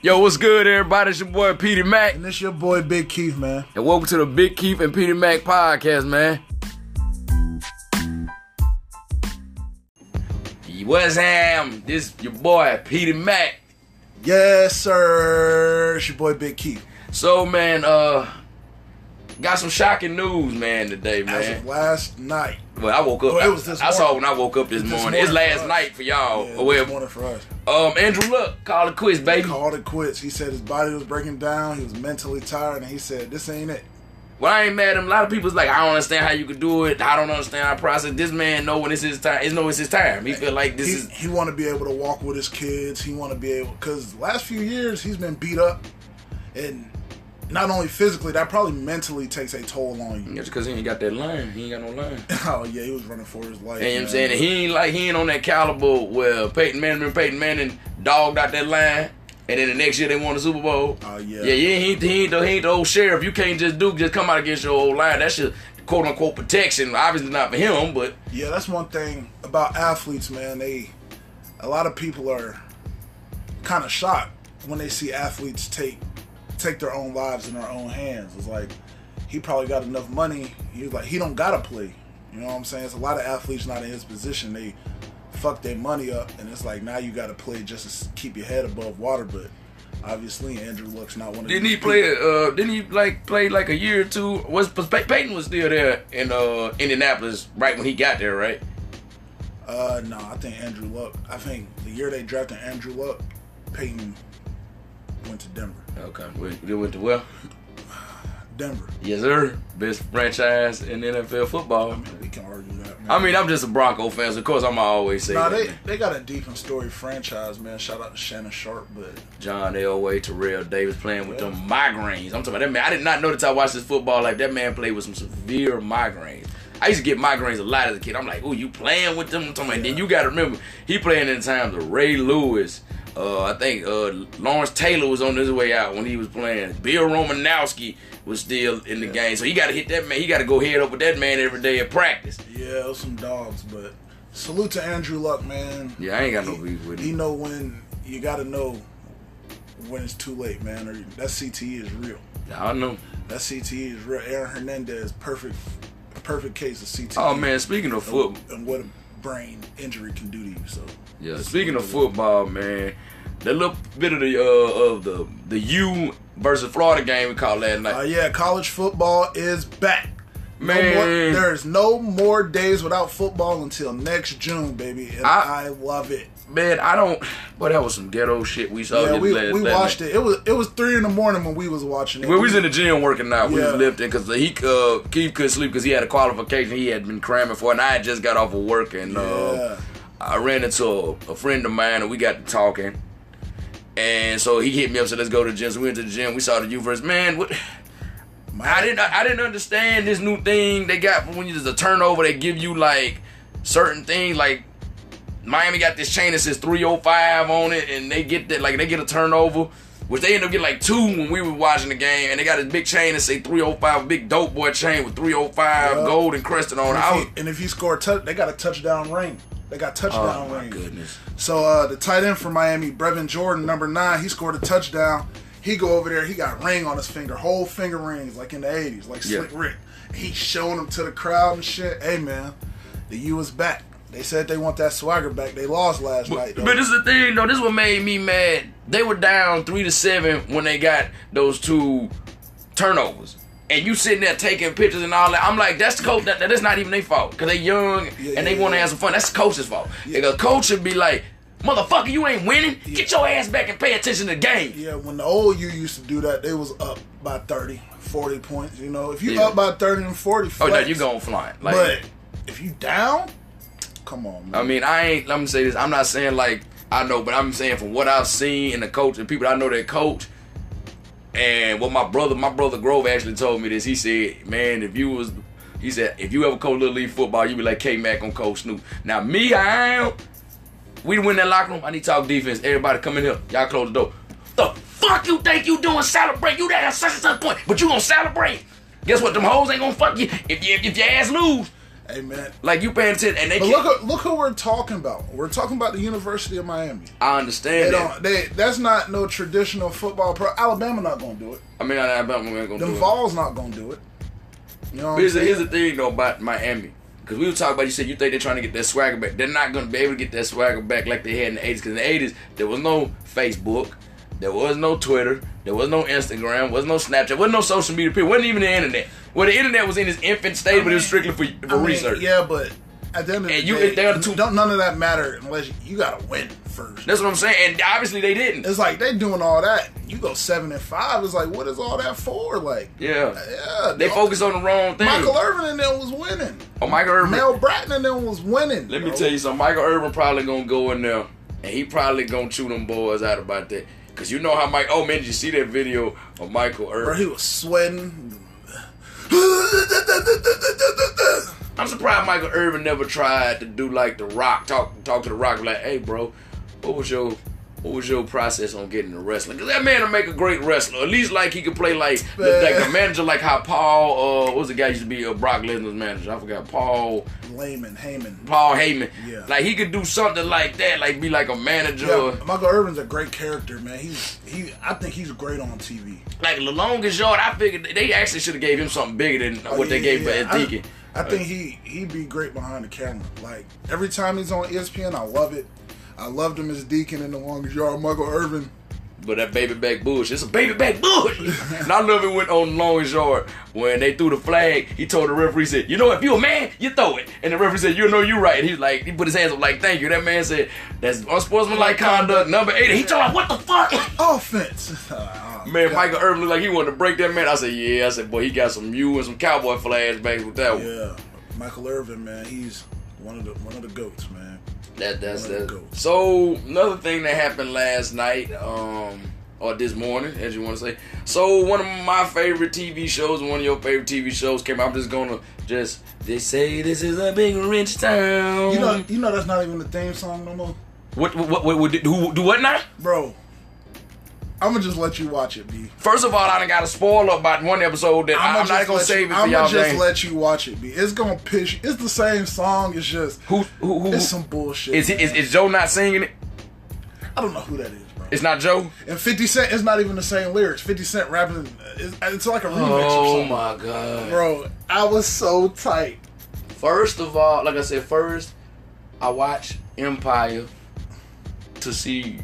Yo, what's good, everybody? It's your boy Petey Mac, And it's your boy Big Keith, man. and welcome to the Big Keith and Petey Mac podcast, man. What's ham? This your boy Petey Mac. Yes, sir. It's your boy Big Keith. So, man, uh, got some shocking news, man, today, As man. of last night. Well, I woke up. Oh, it was this I, I saw when I woke up this, This morning. It's last us. night for y'all. Yeah, well, this morning for us. um, Andrew Luck called it quits, baby. Called it quits. He said his body was breaking down. He was mentally tired, and he said, "This ain't it." Well, I ain't mad at him. A lot of people's like, I don't understand how you could do it. I don't understand how process. This man know when it's his time. It's know it's his time. He feel like this he is. he want to be able to walk with his kids. He want to be able because last few years he's been beat up, and not only physically, that probably mentally takes a toll on you. Just because he ain't got that line. He ain't got no line. Oh yeah, he was running for his life. And you know what I'm saying? He ain't like, he ain't on that caliber where Peyton Manning, Peyton Manning dogged out that line. And then the next year they won the Super Bowl. Oh, yeah. Yeah, yeah, he, ain't- he, ain't the, he ain't the old sheriff. You can't just do, just come out against your old line. That's your quote unquote protection. Obviously not for him, but Yeah, that's one thing about athletes, man. They a lot of people are kind of shocked when they see athletes take take their own lives in their own hands. It's like he probably got enough money. He's like he don't gotta play. You know what I'm saying? It's a lot of athletes not in his position. They fuck their money up, and it's like now you got to play just to keep your head above water. But obviously, Andrew Luck's not one of. Didn't he play? Uh, didn't he like play like a year or two? Was was Peyton was still there in uh Indianapolis right when he got there, right? Uh, no, I think Andrew Luck. I think the year they drafted Andrew Luck, Peyton went to Denver. Okay, they went to well. Denver. Yes, sir. Best franchise in NFL football. I mean, we can argue that. Man. I mean, I'm just a Bronco fan, so of course I'm gonna always say nah, that. they man. they got a deep and storied franchise, man. Shout out to Shannon Sharpe, but John Elway, Terrell Davis playing with them migraines. I'm talking about that man. I did not know that I watched this football like that man played with some severe migraines. I used to get migraines a lot as a kid. I'm like, oh, you playing with them? I'm talking about. Then you got to remember, he playing in times of Ray Lewis. Uh, I think uh, Lawrence Taylor was on his way out when he was playing. Bill Romanowski was still in the game, so he got to hit that man. He got to go head up with that man every day at practice. yeah, some dogs. But salute to Andrew Luck, man. Yeah, I ain't got no beef with him. He know when you got to know when it's too late, man. Or that CTE is real. Yeah, I know. That CTE is real. Aaron Hernandez, perfect, perfect case of CTE. Oh man, speaking of football. and what a brain injury can do to you. So Yeah, speaking of football, man, that little bit of the uh, of the the U versus Florida game we called last Uh, night. yeah, college football is back. No Man. more, there's no more days without football until next June, baby, and I- I, love it. man, I don't. But that was some ghetto shit we saw. yeah, we, last, we watched night. it. It was it was three in the morning when we was watching it. Well, we was in the gym working out. We Yeah. was lifting because he uh, Keith couldn't sleep because he had a qualification he had been cramming for, and I had just got off of work and Yeah. uh, I ran into a, a friend of mine and we got to talking. And so he hit me up, said, "Let's go to the gym." So we went to the gym. We saw the U versus man. What? I didn't I didn't understand this new thing they got when you just a turnover. They give you like certain things like Miami got this chain that says 305 on it, and they get that like they get a turnover, which they end up getting like two when we were watching the game, and they got this big chain that say 305, big dope boy chain with 305 Yeah. gold and crested on it. and, if he, and if you score a touch, they got a touchdown ring. They got touchdown oh my ring. goodness. So uh, the tight end for Miami, Brevin Jordan, number nine, he scored a touchdown. He go over there, he got ring on his finger, whole finger rings like in the '80s, like Yeah. Slick Rick. He's showing them to the crowd and shit. Hey man, the U is back. They said they want that swagger back. They lost last night. Though. But this is the thing, though. This is what made me mad. They were down three to seven when they got those two turnovers, and you sitting there taking pictures and all that. I'm like, that's the coach. That, that's not even their fault because they young Yeah, and they yeah, want to yeah. have some fun. That's the coach's fault. Because coach should be like, motherfucker, you ain't winning. Get your ass back and pay attention to the game. yeah, when the old you used to do that, they was up by 30, 40 points. You know, if you Yeah. up by 30 and 40, Oh flex. no, you going flying. Like, but if you down, come on, man. I mean, I ain't. Let me say this. I'm not saying like I know, but I'm saying from what I've seen in the coach and people I know that coach, and what my brother, my brother Grove actually told me this. He said, "Man, if you was," he said, "if you ever coach little league football, you be like K Mac on Coach Snoop." Now me, I am. We win that locker room. I need to talk defense. Everybody come in here. Y'all close the door. The fuck you think you doing? Celebrate? You that at such and such point, but you gonna celebrate? Guess what? Them hoes ain't gonna fuck you if you if your ass lose. Hey man. Like you paying attention, and they. But look, look who we're talking about. We're talking about the University of Miami. I They understand that. don't. They that's not no traditional football. Pro. Alabama not gonna do it. I mean, I'm not gonna do Them it. Vols not gonna do it. You know what I'm Here's the, here's the thing though about Miami. Because we were talking about, you said you think they're trying to get that swagger back. They're not going to be able to get that swagger back like they had in the 80s. Because in the 80s, there was no Facebook, there was no Twitter, there was no Instagram, was no Snapchat, wasn't no social media. Period. wasn't even the internet. Well, the internet was in its infant stage, but it was strictly for, for I mean, research. Yeah, but at the end of the you- day, they're the two- don't none of that matter unless you, you gotta win first. That's what I'm saying. And obviously they didn't. It's like they doing all that. You go seven and five. It's like what is all that for? Like Yeah. yeah, They dog. focus on the wrong thing. Michael Irvin and them was winning. oh, Michael Irvin. Mel Bratton and them was winning. Let me tell you something. Michael Irvin probably gonna go in there, and he probably gonna chew them boys out about that. Cause you know how Mike. Oh man, did you see that video of Michael Irvin? Bro, he was sweating. I'm surprised Michael Irvin never tried to do like the Rock. Talk talk to the Rock like, hey bro, what was your what was your process on getting the wrestling? Cause that man will make a great wrestler. At least like he could play like the, like Man. manager, like how Paul, uh, what was the guy used to be a uh, Brock Lesnar's manager? I forgot Paul. Layman, Heyman. Paul Heyman. Yeah. Like he could do something like that, like be like a manager. Yeah, Michael Irvin's a great character, man. He's he. I think he's great on TV. Like the longest yard, I figured they actually should have gave him something bigger than Oh, what they gave yeah, for. Ed Deacon. I, I think he he'd be great behind the camera. Like every time he's on ESPN, I love it. I loved him as Deacon in the longest yard. Michael Irvin. But that baby back bush, it's a baby back bush. and I love it when on longest yard when they threw the flag. He told the referee, he said, "You know, if you a man, you throw it." And the referee said, "You know, you right." And he's like, he put his hands up like, "Thank you." That man said, "That's unsportsmanlike conduct number eight. He told him, "What the fuck?" Offense. Oh, Man. Michael Irvin looked like he wanted to break that man. I said, "Yeah." I said, "Boy, he got some you and some cowboy flashbacks with that one." Yeah, Michael Irvin, man. He's one of the one of the goats, man. That that's One of the that. So another thing that happened last night, um, or this morning, as you want to say. So one of my favorite TV shows, one of your favorite TV shows came out. I'm just gonna just they say this is a big rich town. You know, you know that's not even the theme song no more, what what what, what, what do, do what now? bro. I'm gonna just let you watch it, B. First of all, I done got a spoiler about one episode that I, am not gonna save it for I'm y'all. gonna just gang. let you watch it, B. It's gonna piss. you. It's the same song. It's just who who who it's some bullshit. is, is is Joe not singing it? I don't know who that is, bro. It's not Joe. And 50 Cent is not even the same lyrics. 50 Cent rapping, it's, it's like a remix or Oh my god. Bro, I was so tight. First of all, like I said, first I watched Empire to see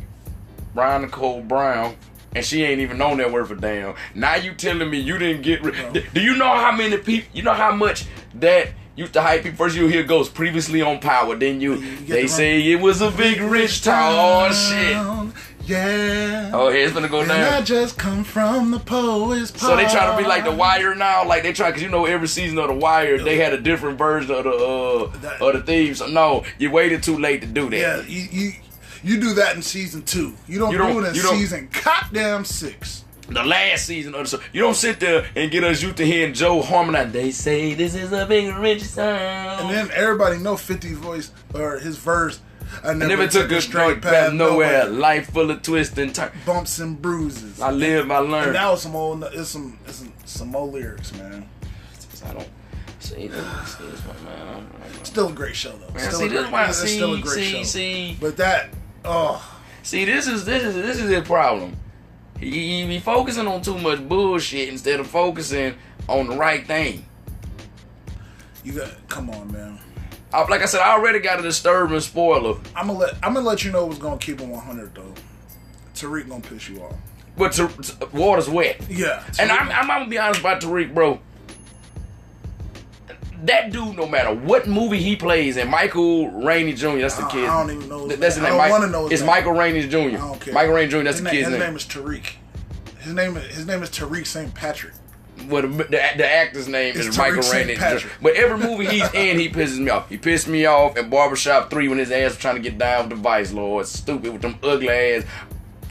Brian Nicole Brown, and she ain't even known that word for damn. Now you telling me you didn't get? Ri- Do you know how many people? You know how much that used to hype people? First you hear goes previously on Power, then you, You they the say it was a big rich town. Oh shit! Yeah. Oh, it's gonna go And I down. just come from the poet's So they try to be like The. Wire now, like they try because you know every season of The Wire they had a different version of the uh That- of the thieves. So no, you waited too late to do that. Yeah, you, you you do that in season two. You don't, You don't- do it in season goddamn six. the last season of the show. You don't sit there and get us used to hearing Joe harmonize. They say this is a big rich sound. And then everybody know 50's voice or his verse. I I never took a straight path nowhere. Life full of twists and turns. Bumps and bruises. I live, I and learn. that was some old. It's some. It's some, some more lyrics, man. I don't see this. This one, man. Still a great show though. Man, still see a this great, why see still a great see show. see But that, oh, see this is this is this is his problem. He, he be focusing on too much bullshit instead of focusing on the right thing. you got. Come on, man. I, like I said, I already got a disturbing spoiler. I'm gonna let. I'm gonna let you know what's gonna keep him 100 though. Tariq gonna piss you off. But water's wet. Yeah. And I'm, I'm, I'm gonna be honest about Tariq, bro. That dude, no matter what movie he plays in, Michael Rainey Jr. That's the kid. I don't even know his That's name. his I don't wanna know his It's name. Michael Rainey Jr. I don't care. Michael Rainey Jr. That's his the name, kid's his name. name is Tariq. His name is his name is Tariq St. Patrick. Well, the, the, the actor's name It's is Tariq Michael Rainey. Jr. But every movie he's in, he pisses me off. He pissed me off in Barbershop 3 when his ass was trying to get down with the Vice Lord. Stupid with them ugly ass.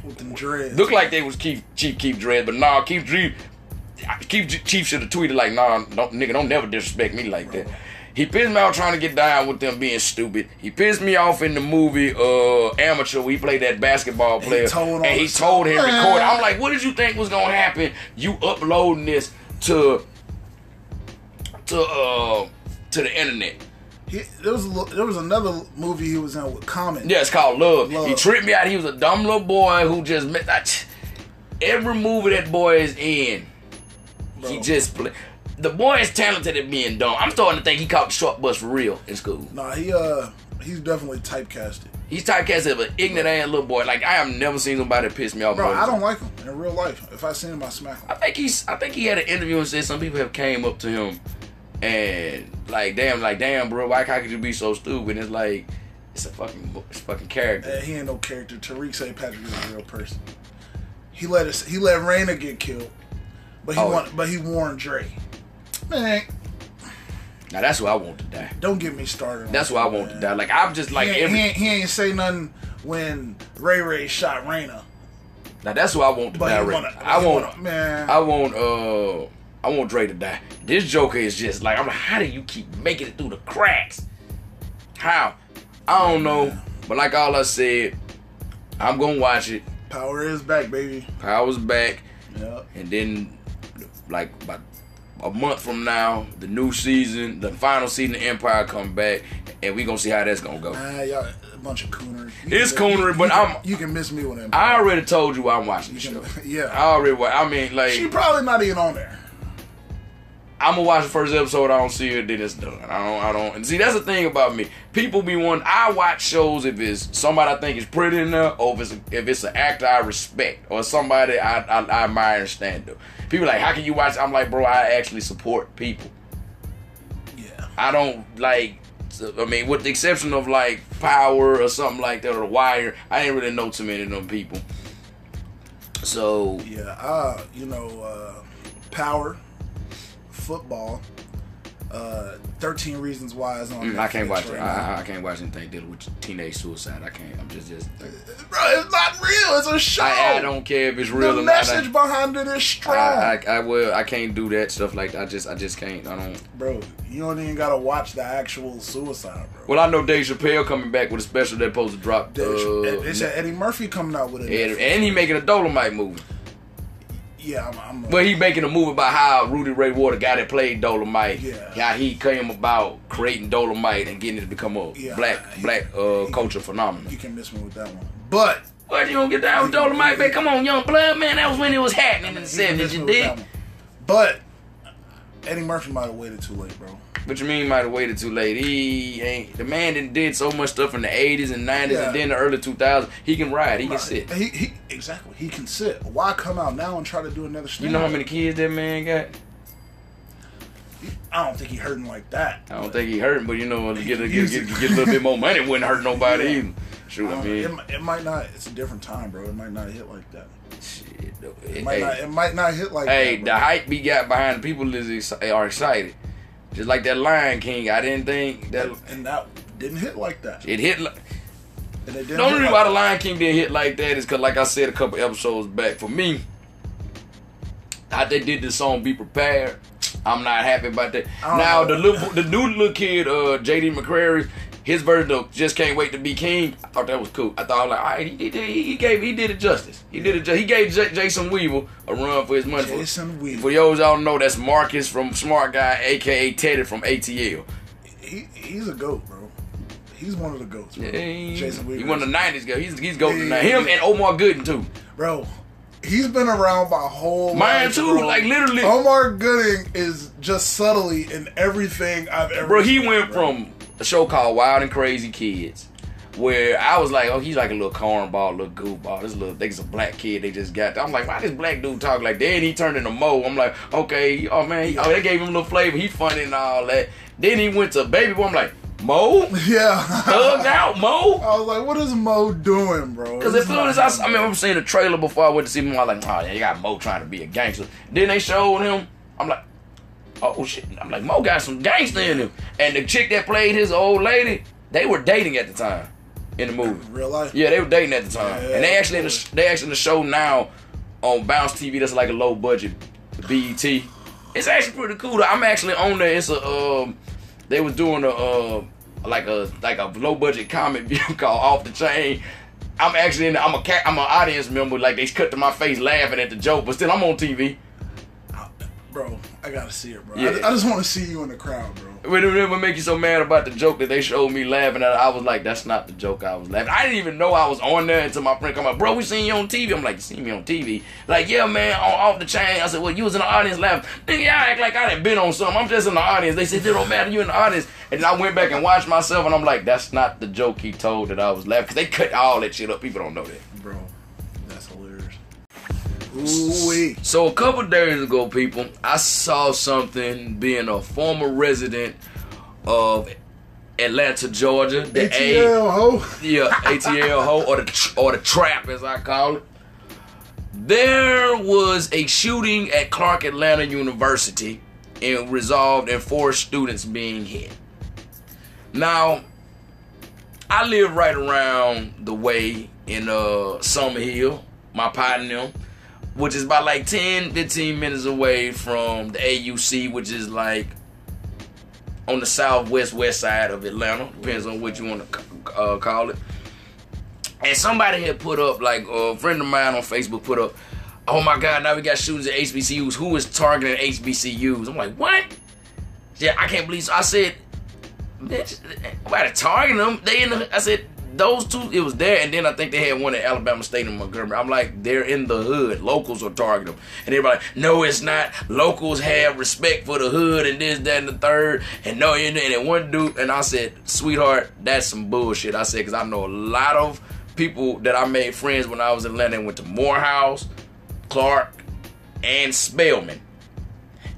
with them dreads. Looked like they was Chief Chief Keef Dread, but nah, Keith Dread. Keith Chief should have tweeted like, nah, don't, nigga, don't never disrespect me like that. He pissed me off trying to get down with them being stupid. He pissed me off in the movie uh Amateur where he played that basketball he player. told and he told him record. I'm like, what did you think was gonna happen? You uploading this to to uh to the internet. He, there was a, li- there was another movie he was in with Common. Yeah, it's called Love. Love. He tripped me out. He was a dumb little boy who just met. Every movie that boy is in, he just play. The boy is talented at being dumb. I'm starting to think he caught the short bus for real in school. Nah, he uh he's definitely typecasted. He's typecasted as an ignorant ass little boy. Like I have never seen somebody piss me off. Bro, I don't like him in real life. If I seen him, I smack him. I think he's. I think he had an interview and said some people have came up to him and like, damn, like, damn, bro, why how could you be so stupid? It's like, it's a fucking, it's a fucking character. Uh, he ain't no character. Tariq St. Patrick is a real person. He let us. He let Raina get killed, but he Oh. want, but he warned Dre. Man, Now that's who I want to die. don't get me started. That's who I want to die. Like I'm just like he, ain't, every. he, ain't, he ain't say nothing when Ray Ray shot Raina. Now that's who I want to But die. wanna, I want. wanna- man. I want. Uh. I want Dre to die. This Joker is just like I'm like, how do you keep making it through the cracks? How? I don't know. But like all I said, I'm gonna watch it. Power is back, baby. Power's back. Yeah. and then like about a month from now, the new season, the final season of Empire come back, and we gonna see how that's gonna go. Nah, y'all a bunch of cooners. You It's can- coonery, but can- I'm- You can miss me with him. I already told you I'm watching the You show. can- I already, I mean, like She probably not even on there. I'm gonna watch the first episode. I don't see it, then it's done. I don't, I don't. And see, that's the thing about me. People be one. I watch shows if it's somebody I think is pretty enough, or if it's a, if it's an actor I respect, or somebody I, I, I admire and stand up. People like, how can you watch? I'm like, bro, I actually support people. Yeah. I don't like. I mean, with the exception of like Power or something like that, or Wire, I ain't really know too many of them people. So Yeah. Uh, you know, uh, power, football, uh, 13 Reasons Why is on mm, I can't watch it. right now. I, I can't watch anything dealing with teenage suicide. I can't. I'm just just. Bro, it's not real. It's a show. I, I don't care if it's real the or not. message behind it is strong. I, I, I will. I can't do that stuff like that. I just I just can't. I don't. bro, you don't even gotta watch the actual suicide, bro. Well, I know Dave Chappelle coming back with a special that's supposed to drop. Uh, they said Eddie Murphy coming out with it. and, and he making a Dolomite movie. Yeah, I'm. I'm Well, he making a movie about how Rudy Ray Water, guy that played Dolomite, Yeah. how he came about creating Dolomite and getting it to become a Yeah, black black uh, he- culture phenomenon. you can miss me with that one, but What you don't get down with Dolomite, man? Come on, young blood, man. That was when it was happening in the seventies. You did. But Eddie Murphy might have waited too late, bro. But you mean he might have waited too late? He ain't the man that did so much stuff in the eighties and nineties Yeah. and then the early two thousands. He can ride. He can Right. sit. He, he exactly. He can sit. Why come out now and try to do another? You know how many kids that man got? I don't think he hurting like that. I don't think he hurting, but you know, to get a, get, get, get a little bit more money wouldn't hurt nobody Yeah. either. Shoot, I mean, it, it might not. It's a different time, bro. It might not hit like that. shit, though. It might Hey. not. It might not hit like that. Hey, that. the hype we got behind the people is are excited. Just like that Lion King, I didn't think that and that didn't hit like that. it hit. And it didn't The only reason why the Lion King didn't hit like that is because, like I said a couple episodes back, for me, how they did this song "Be Prepared," I'm not happy about that. Now know. the little, the new little kid, uh, J.D. McCrary, his version of "Just Can't Wait to Be King," I thought that was cool. I thought, I was like, all right, he, he, he gave, he did it justice. He did it. Ju- he gave J- Jason Weaver a run for his money. For- Jason For Weaver. those y'all know, that's Marcus from Smart Guy, aka Teddy from ATL. He, he's a goat, bro. He's one of the goats, bro. Hey, Jason Weaver. He one of the '90s guy. He's he's golden Yeah, now. yeah, Him yeah. and Omar Gooding too. bro. He's been around my whole Mine life, too, bro. like, literally. Omar Gooding is just subtly in everything I've ever. Bro, he seen, went bro. from a show called Wild and Crazy Kids, where I was like, oh, he's like a little cornball, little goofball. This little, there's a black kid they just got. I'm like, why this black dude talk like that? And he turned into Mo. I'm like, okay, oh man, oh they gave him a little flavor. He funny and all that. Then he went to Baby Boy. I'm like, Mo, yeah. thugged out, Mo. I was like, what is Mo doing, bro? Because as soon as I, I mean. I'm seeing the trailer before I went to see him. I was like, oh yeah, you got Mo trying to be a gangster. Then they showed him. I'm like, oh shit. I'm like, Mo got some gangster in him. And the chick that played his old lady, they were dating at the time in the movie. real life. Yeah, they were dating at the time, Yeah, and they actually in the, they actually in the show now on Bounce TV. That's like a low budget BET. It's actually pretty cool. I'm actually on there. It's a um, they was doing a uh, like a like a low budget comic view called Off the Chain. I'm actually in. The, I'm a cat. I'm an audience member. Like they cut to my face laughing at the joke, but still I'm on TV. bro. I gotta see it, bro. Yeah. I, I just want to see you in the crowd, bro. What it would make you so mad about the joke that they showed me laughing at? I was like, that's not the joke I was laughing. I didn't even know I was on there until my friend come up, bro. We seen you on TV. I'm like, you seen me on TV? Like, yeah, man, on, off the chain. I said, well, you was in the audience laughing. Nigga, y'all act like I didn't been on something. I'm just in the audience. They said, it don't matter. You in the audience. And then I went back and watched myself, and I'm like, that's not the joke he told that I was laughing. Cause they cut all that shit up. People don't know that. Bro, that's hilarious. Ooh So a couple days ago, people, I saw something being a former resident of Atlanta, Georgia. The ATL ho. Yeah, ATL ho, or the or the trap as I call it. There was a shooting at Clark Atlanta University and resolved in four students being hit. Now, I live right around the way in uh Summer Hill, my partner, which is about like 10, 15 minutes away from the AUC, which is like on the southwest west side of Atlanta. Depends on what you want to uh, call it. And somebody had put up, like a friend of mine on Facebook put up, oh my God, now we got shootings at HBCUs. Who is targeting HBCUs? I'm like, what? Yeah, I can't believe. So I said, bitch, nobody targeting them. They in the. I said, those two, it was there, and then I think they had one at Alabama State in Montgomery. I'm like, they're in the hood. Locals are targeting them. And everybody, no, it's not. Locals have respect for the hood and this, that, and the third. And no, and then one dude, and I said, sweetheart, that's some bullshit. I said, because I know a lot of people that I made friends when I was in London went to Morehouse, Clark, and Spelman.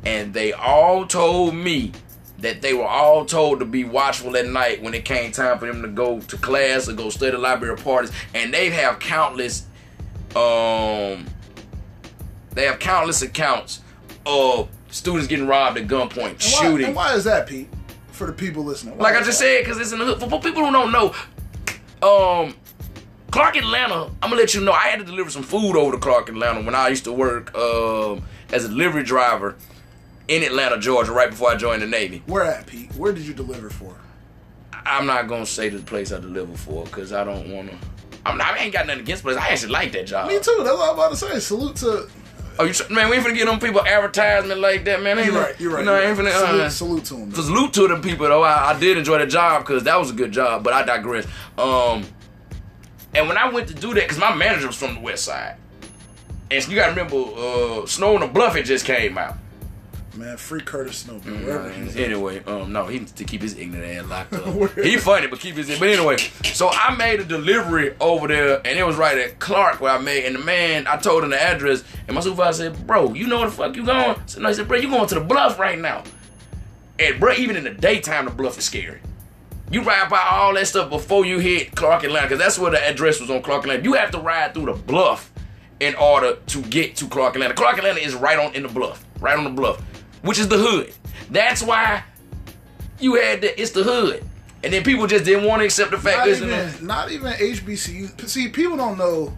And they all told me that they were all told to be watchful at night when it came time for them to go to class or go study library parties. And they have countless um they have countless accounts of students getting robbed at gunpoint, And why, shooting. and why is that, Pete? For the people listening. Why Like I just that? said, because it's in the hood. For, people who don't know, um, Clark Atlanta, I'm gonna let you know. I had to deliver some food over to Clark Atlanta when I used to work um, as a delivery driver in Atlanta, Georgia, right before I joined the Navy. Where at, Pete? Where did you deliver for? I'm not gonna say the place I deliver for because I don't wanna. I'm not, I ain't got nothing against the place. I actually like that job. Me too. That's what I'm about to say. Salute to. Oh, you man, we ain't finna get them people advertisement like that, man. Ain't You're right. You're right. You know, ain't right. finna. salute, Uh, salute to them. Salute to them people though, I, I did enjoy the job because that was a good job. But I digress. Um, and when I went to do that, because my manager was from the West Side, and you got to remember, uh, Snow on the Bluff had just came out. Man, free Curtis Snow, man. Wherever he's at. Anyway, um, no, he needs to keep his ignorant ass locked up. He funny, but keep his. But anyway, so I made a delivery over there, and it was right at Clark where I made. And the man, I told him the address, and my supervisor said, "Bro, you know where the fuck you going?" I said, "No." He said, "Bro, you going to the bluff right now?" And bro, even in the daytime, the bluff is scary. You ride by all that stuff before you hit Clark and Atlanta, because that's where the address was on Clark and Atlanta. You have to ride through the bluff in order to get to Clark Atlanta. Clark Atlanta is right on in the bluff, right on the bluff, which is the hood. That's why you had the it's the hood, and then people just didn't want to accept the fact Not that even, not even HBCU. See, people don't know.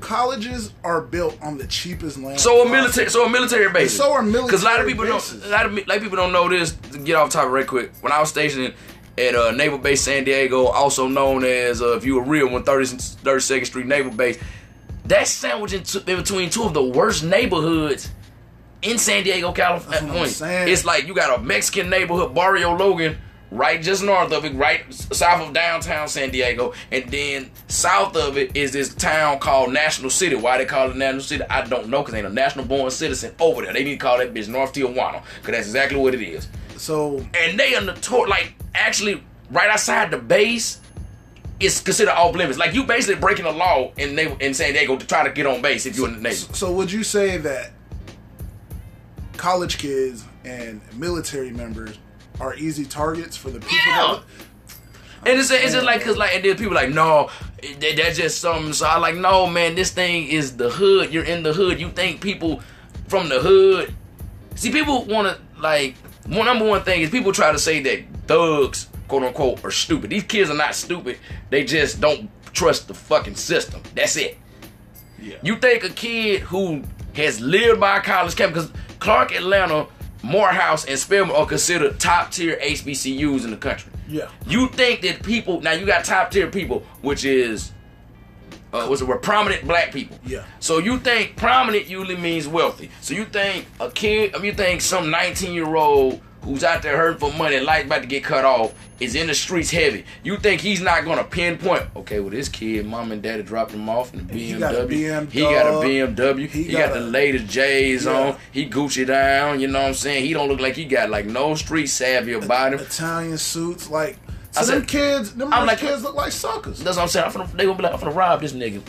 Colleges are built on the cheapest land. so a military, so a military base. So are Because a lot of people bases. don't, a lot of like people don't know this. To get off topic right quick, when I was stationed at uh, Naval Base San Diego, also known as uh, if you were real, one 32nd Street Naval Base, that's sandwiched in, t- in between two of the worst neighborhoods in San Diego, That's what I'm California. It's like you got a Mexican neighborhood, Barrio Logan, right just north of it, right south of downtown San Diego, and then south of it is this town called National City. Why they call it National City, I don't know, because they ain't a national born citizen over there. They need to call that bitch North Tijuana, because that's exactly what it is. So And they on the tour, like actually right outside the base. It's considered off limits. Like you basically breaking the law in in San Diego to try to get on base if you're in the Navy. So would you say that college kids and military members are easy targets for the people Yeah. that And it's, it's just like, cause like, and then people like, no, that, that's just something. So I like, no, man, this thing is the hood. You're in the hood. You think people from the hood? See, people want to like. One number one thing is people try to say that thugs, quote unquote, are stupid. These kids are not stupid. They just don't trust the fucking system. That's it. Yeah. You think a kid who has lived by a college campus, because Clark Atlanta, Morehouse, and Spelman are considered top tier HBCUs in the country. Yeah. You think that people now you got top tier people, which is uh, what's the word? Prominent black people. Yeah. So you think prominent usually means wealthy. So you think a kid, I mean, you think some 19 year old who's out there hurting for money, life about to get cut off, is in the streets heavy. You think he's not gonna pinpoint? Okay, well this kid, mom and daddy dropped him off in the He got a BMW. He got a. BMW. He He, got, got the latest J's Yeah. on. He Gucci down. You know what I'm saying? He don't look like he got like no street savvy about him. Italian suits, like so I them said- kids, them I'm like- kids look like suckers. That's what I'm saying. I'm finna, they gonna be like, I'm finna rob this nigga.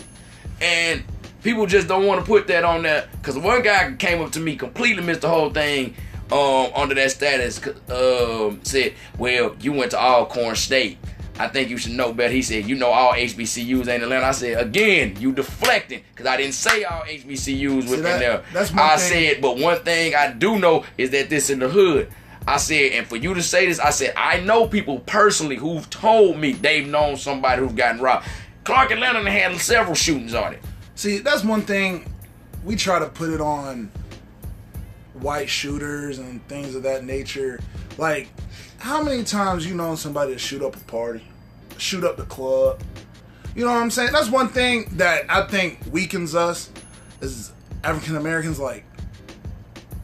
And people just don't want to put that on there. Cause one guy came up to me, completely missed the whole thing um, under that status. Um, said, well, you went to Alcorn State. I think you should know better. He said, you know all HBCUs ain't Atlanta. I said, again, you deflecting. Cause I didn't say all HBCUs within that- there. that's my I thing. said, but one thing I do know is that this in the hood. I said, and for you to say this, I said, I know people personally who've told me they've known somebody who's gotten robbed. Clark Atlanta had several shootings on it. See, that's one thing we try to put it on white shooters and things of that nature. Like, how many times you known somebody to shoot up a party, shoot up the club? You know what I'm saying? That's one thing that I think weakens us as African Americans. Like,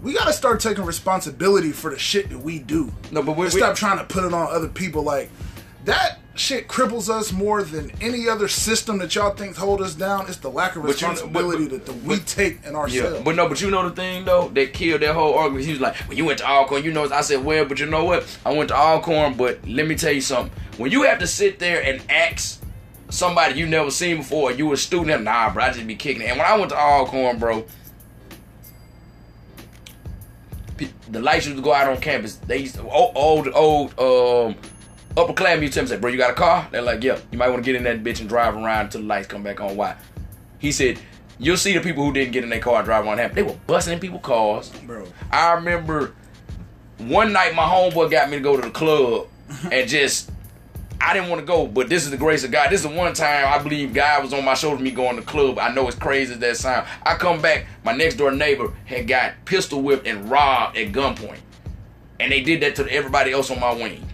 we got to start taking responsibility for the shit that we do. No, but we- stop trying to put it on other people. Like, that shit cripples us more than any other system that y'all think hold us down. It's the lack of But you- but- responsibility but- that the, we take in ourselves. Yeah, but no, but you know the thing though that killed that whole argument. He was like, when you went to Alcorn, you know. I said, well, but you know what? I went to Alcorn, but let me tell you something. When you have to sit there and ask somebody you never seen before, you a student, nah, bro, I just be kicking it. And when I went to Alcorn, bro, the lights used to go out on campus. They used to, old, old, old, um, upper class used to tell me, say, bro, you got a car? They're like, yeah, you might want to get in that bitch and drive around until the lights come back on. Why? He said, you'll see the people who didn't get in their car and drive around. They were busting in people's cars. Bro. I remember one night my homeboy got me to go to the club and just I didn't want to go, but this is the grace of God. This is the one time I believe God was on my shoulder me going to the club. I know it's crazy as that sound. I come back, my next door neighbor had got pistol whipped and robbed at gunpoint. And they did that to everybody else on my wing.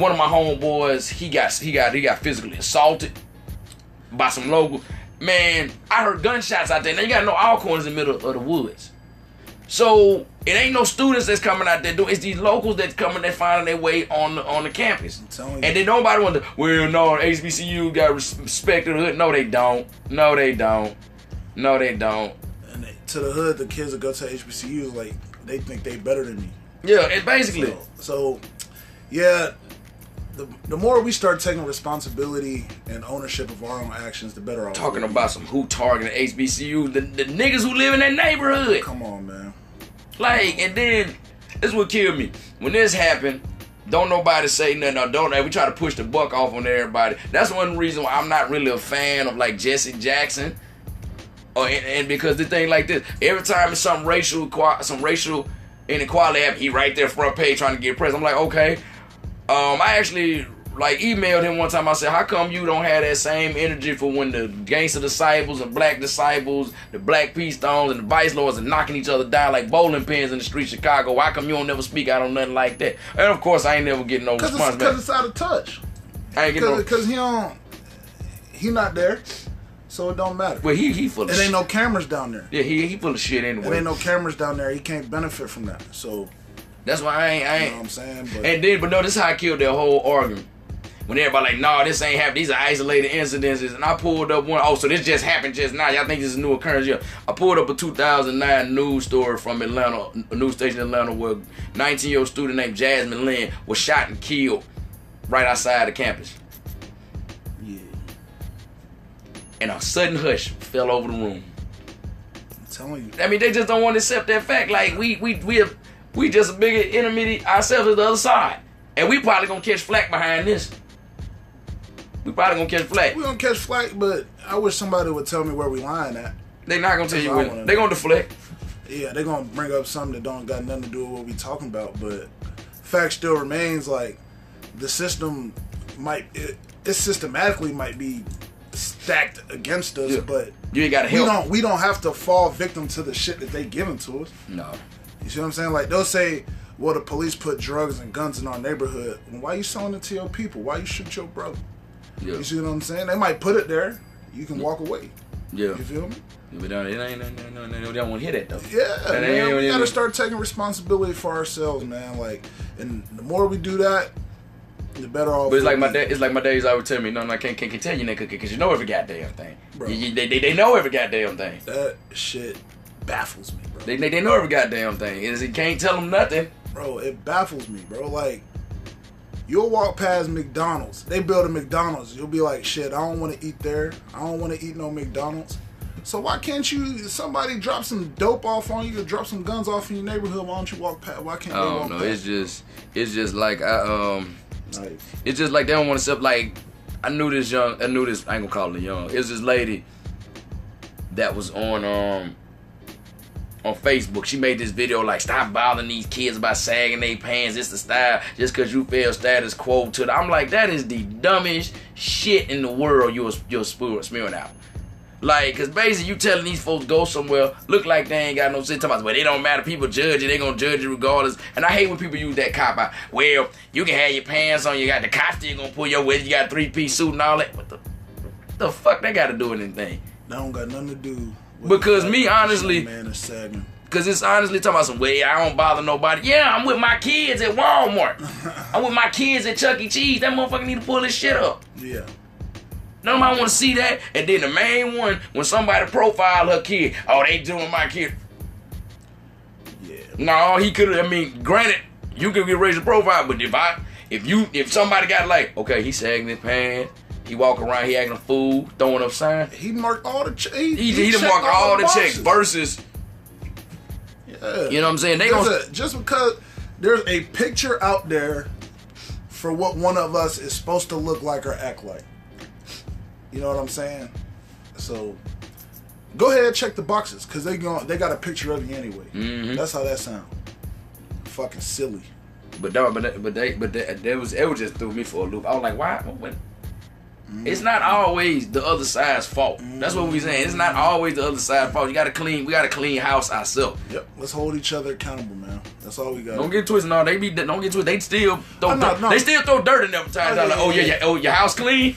One of my homeboys, he got he got he got physically assaulted by some local man. I heard gunshots out there. Now you gotta know in the middle of the woods. So it ain't no students that's coming out there doing. It's these locals that's coming. That finding their way on the on the campus. And then nobody to. Well, no, HBCU got respect to the hood. No, they don't. No, they don't. No, they don't. and they, to the hood, the kids that go to HBCUs, like, they think they better than me. Yeah, it basically. So, so yeah, the, the more we start taking responsibility and ownership of our own actions, the better off. Talking we'll be. about some who targeting HBCU, the, the niggas who live in that neighborhood. Come on, man. Like, and then this what killed me. When this happened, don't nobody say nothing. Or don't we try to push the buck off on everybody? That's one reason why I'm not really a fan of like Jesse Jackson. Or and, and because the thing like this, every time it's some racial some racial inequality happen, he right there front page trying to get press. I'm like, okay. Um, I actually like emailed him one time. I said, "How come you don't have that same energy for when the gangster disciples and black disciples, the black peace stones and the vice lords are knocking each other down like bowling pins in the street of Chicago? Why come you don't never speak out on nothing like that?" And of course, I ain't never getting no Because response. it's, back. 'cause it's out of touch. I ain't getting no. Because he don't, he not there, so it don't matter. Well, he he full of It ain't shit. no cameras down there. Yeah, he he full of shit It anyway. ain't no cameras down there. He can't benefit from that. So That's why I ain't I you ain't. know what I'm saying. But And then, but no, this is how I killed their whole argument. When everybody like, nah, this ain't happened. These are isolated incidences. And I pulled up one. Oh, so this just happened just now. Y'all think this is a new occurrence? Yeah. I pulled up a 2009 news story from Atlanta, a news station in Atlanta, where 19 year old student named Jasmine Lynn was shot and killed right outside the campus. yeah, And a sudden hush fell over the room. I'm telling you. I mean, they just don't want to accept that fact. Like we we we have we just a bigger intermediate ourselves as the other side, and we probably gonna catch flack behind this. We probably gonna catch flack. We gonna catch flack, but I wish somebody would tell me where we lying at. They not gonna tell you I They gonna deflect. Yeah, they're gonna bring up something that don't got nothing to do with what we talking about, but fact still remains like the system might it, it systematically might be stacked against us, Yeah. but You ain't gotta help. we don't we don't have to fall victim to the shit that they giving to us. No. You see what I'm saying? Like they'll say, "Well, the police put drugs and guns in our neighborhood. Why you selling it to your people? Why you shoot your brother?" Yeah. You see what I'm saying? They might put it there. You can walk away. Yeah. You feel me? But uh, it ain't, no, no, no, they don't want to hear that though. Yeah, man. We gotta start taking responsibility for ourselves, man. Like, and the more we do that, the better off. But it's like my dad. It's like my days always tell me, no, no, I can't, can't, can't tell you that because you know every goddamn thing. Bro. You- you- they, they, they know every goddamn thing. That shit baffles me, bro. They, they, they know every goddamn thing. And you can't tell them nothing. bro, it baffles me, bro. Like, you'll walk past McDonald's. They build a McDonald's. You'll be like, shit, I don't want to eat there. I don't want to eat no McDonald's. So why can't you? Somebody drop some dope off on you, or drop some guns off in your neighborhood. Why don't you walk past? Why can't I don't know. past? It's just, it's just like I um, like, it's just like they don't want to step. Like I knew this young, I knew this. I ain't gonna call her young. It was this lady that was on um on Facebook. She made this video like, "Stop bothering these kids by sagging their pants. It's the style. Just cause you feel status quo to." The, I'm like, that is the dumbest shit in the world. You're you're spewing out. Like, cause basically you telling these folks go somewhere, look like they ain't got no sense. Talking about, but it don't matter. People judge you. They gonna judge you regardless. And I hate when people use that cop out. Well, you can have your pants on. You got the cop still gonna pull your weight. You got three piece suit and all that. What the, the fuck They got to do anything? that don't got nothing to do. Because me, honestly- this young man is sagging. Cause it's honestly talking about some way I don't bother nobody. Yeah, I'm with my kids at Walmart. I'm with my kids at Chuck E. Cheese. That motherfucker need to pull his shit up. Yeah, Nobody want to see that. And then the main one, when somebody profile her kid, oh, they doing my kid. yeah. No, he could have. I mean, granted, you could get raised a profile, but if I, if you, if somebody got like, okay, he sagging his pants, he walk around, he acting a fool, throwing up signs. He marked all the. Ch- he He, he, done checked marked all the checks versus, Yeah. you know what I'm saying? They Just, gonna, a- just because there's a picture out there for what one of us is supposed to look like or act like. You know what I'm saying? So go ahead and check the boxes because they going they got a picture of you anyway. Mhm. That's how that sound. Fucking silly. but no, but but they, but that, that was, it was just threw me for a loop. I was like, why? It's not always the other side's fault. That's what we're mm-hmm. saying. It's not always the other side's fault. You gotta clean. We gotta clean house ourselves. Yep. Let's hold each other accountable, man. That's all we got. Don't get twisted. No, they be. Don't get twisted. They still throw. Oh, no, no. They still throw dirt in them times. Oh, yeah, like, oh yeah, yeah. Oh, your house clean.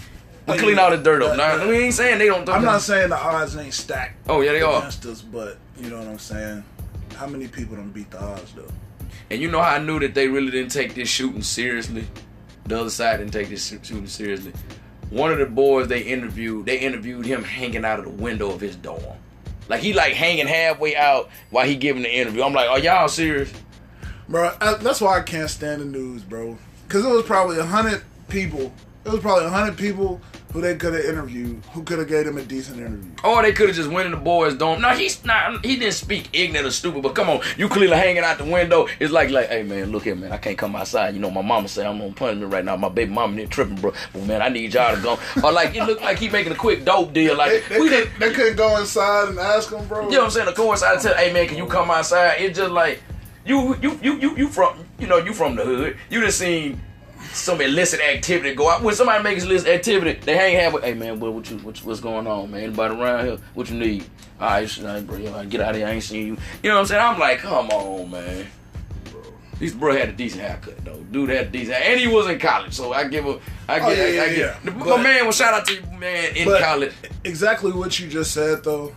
We clean all the dirt up. Nah, we ain't saying they don't. Throw I'm not saying the odds ain't stacked Oh yeah, they are. against us, but you know what I'm saying. How many people don't beat the odds though? And you know how I knew that they really didn't take this shooting seriously? The other side didn't take this shooting seriously. One of the boys they interviewed, they interviewed him hanging out of the window of his dorm. Like he like hanging halfway out while he giving the interview. I'm like, are y'all serious? Bro, that's why I can't stand the news, bro. Because it was probably a hundred people. It was probably a hundred people who they could have interviewed, who could have gave them a decent interview. Or they could have just went in the boys' dorm. No, he's not. He didn't speak ignorant or stupid. But come on, you clearly hanging out the window. It's like, like, hey man, look here, man. I can't come outside. You know, my mama say I'm on punishment right now. My baby mama there tripping, bro. Well, man, I need y'all to go. Or like, it looked like he making a quick dope deal. Like they, we could, didn't. they couldn't go inside and ask them, bro. You know what I'm saying? Of course, I tell, hey man, can you come outside? It's just like you, you, you, you, you from, you know, you from the hood. You just seen some illicit activity go out. When somebody makes illicit activity, they hang halfway. Hey man, what, what you, what, what's going on, man? Anybody around here? What you need? All right, all right, bro, yo, get out of here. I ain't seen you. You know what I'm saying? I'm like, come on, man. This bro had a decent haircut though. Dude had a decent, and he was in college, so I give a, I Oh, get, yeah, I, yeah, I get. yeah. My man, well, shout out to you, man, in college. exactly what you just said, though.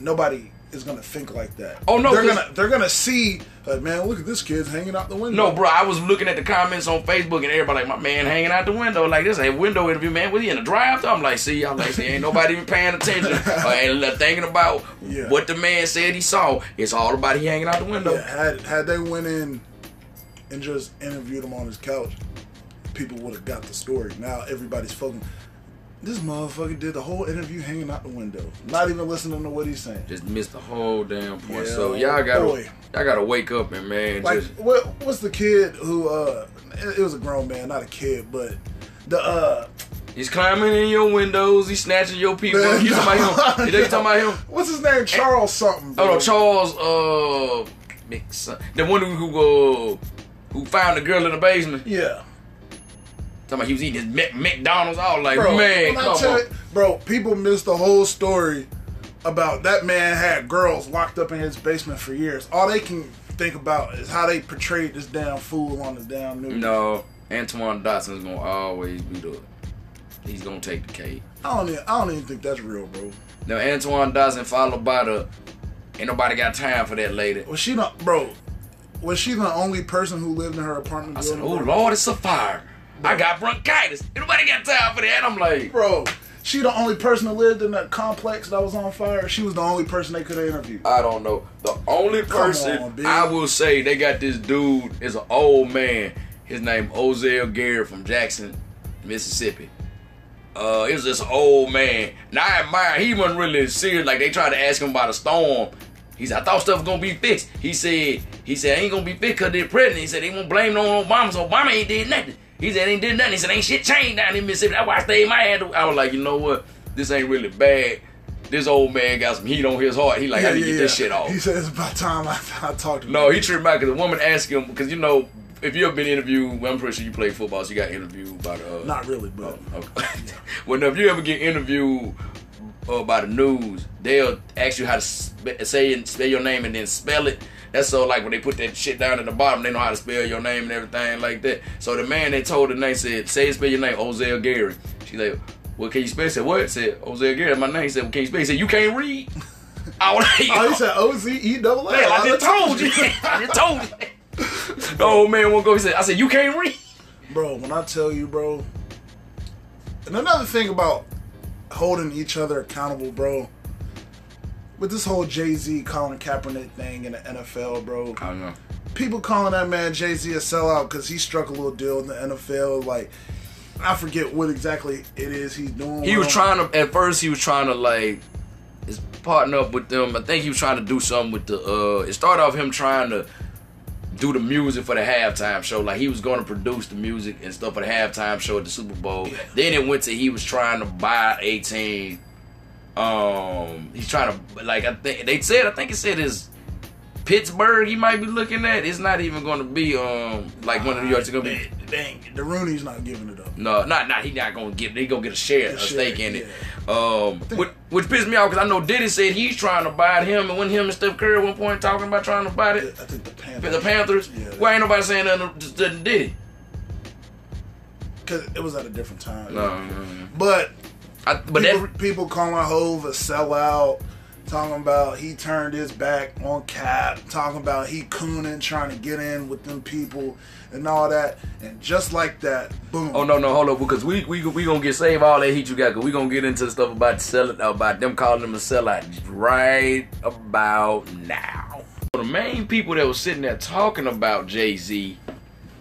Nobody is gonna think like that. Oh, no, they're gonna they're gonna see, like, man, look at this kid's hanging out the window. No, bro, I was looking at the comments on Facebook and everybody like, my man hanging out the window. Like, this ain't window interview, man. Was he in the drive I'm like, see, I'm like, see, ain't nobody even paying attention or ain't thinking about Yeah. what the man said he saw. It's all about he hanging out the window. Yeah, had had they went in and just interviewed him on his couch, people would have got the story. Now everybody's fucking. This motherfucker did the whole interview hanging out the window, not even listening to what he's saying. Just missed the whole damn point. Yeah, so y'all gotta, boy. y'all gotta wake up and man, Like, just what what's the kid who? uh It it was a grown man, not a kid, but the uh. he's climbing in your windows. He's snatching your people. Man, you talking about him? You know you talking about him? What's his name? Charles something. Bro. Oh no, Charles. Uh, Mc- the one who who uh, who found the girl in the basement. Yeah, Talking about he was eating his Mc- McDonald's. I was like, bro. man, come on. bro, people miss the whole story about that man had girls locked up in his basement for years. All they can think about is how they portrayed this damn fool on the damn news. No, Antoine Dodson's gonna always be the. He's gonna take the cake. I don't even, I don't even think that's real, bro. Now Antoine Dodson followed by the ain't nobody got time for that lady. Was she not, bro? Was she the only person who lived in her apartment I said. Oh? Lord, it's a fire. I got bronchitis. Nobody got time for that. I'm like, Bro, she the only person that lived in that complex that was on fire. She was the only person they could have interviewed. I don't know. The only person on. I will say they got this dude is an old man. His name Ozell Garrett from Jackson, Mississippi. Uh, it was this old man. Now I admire he wasn't really serious. Like they tried to ask him about a storm. He said, I thought stuff was gonna be fixed. He said, he said, ain't gonna be fixed because they're pregnant. He said, they won't blame no on Obama, so Obama ain't did nothing. He said, ain't did nothing. He said, ain't shit changed down in Mississippi. That's why I stayed my hand. I was like, you know what? This ain't really bad. This old man got some heat on his heart. He like, I need to get this shit off. He said it's about time I, I talked to him. No, him. he tripped me out because the woman asked him, because you know, if you ever been interviewed, well, I'm pretty sure you play football, so you got interviewed by the. Uh, Not really, but Okay. well, now, if you ever get interviewed uh, by the news, they'll ask you how to spe- say and spell your name and then spell it. That's so like when they put that shit down at the bottom, they know how to spell your name and everything like that. So the man they told the name said, "Say spell your name, Ozell Gary." She like, "Well, can you spell?" I said, "What?" I said, "Ozell Gary." My name. He said, well, "Can you spell?" He said, "You can't read." I was like, oh, he said O Z E double. Man, I just told you. I just told you. The old man won't go. He said, I said, you can't read. bro. When I tell you, bro, and another thing about holding each other accountable, bro. With this whole Jay Z Colin Kaepernick thing in the NFL, bro, I don't know. people calling that man Jay Z a sellout because he struck a little deal in the NFL. Like, I forget what exactly it is he's doing. He was with trying to, at first, he was trying to, like, his partner up with them. I think he was trying to do something with the, uh, it started off him trying to do the music for the halftime show. Like, he was going to produce the music and stuff for the halftime show at the Super Bowl. Yeah. Then it went to he was trying to buy a team. Um, he's trying to, like, I think, they said, I think it said his Pittsburgh he might be looking at. It's not even going to be, um, like one of New York's going to be. Dang, the Rooney's not giving it up. No, not not he not gonna get he gonna get a share, a stake in it. Um, which, which pissed me off because I know Diddy said he's trying to buy him, and when him and Steph Curry at one point talking about trying to buy it, I think the Panthers. the Panthers. Yeah. Why ain't nobody saying nothing to, to Diddy? Because it was at a different time. No, no, no. But I, but people, that people calling Hove a sellout, talking about he turned his back on Cap, talking about he cooning, trying to get in with them people and all that. And just like that, boom. Oh no no hold up because we we we gonna get save all that heat you got because we gonna get into the stuff about selling about them calling them a sellout right about now. The main people that was sitting there talking about Jay Z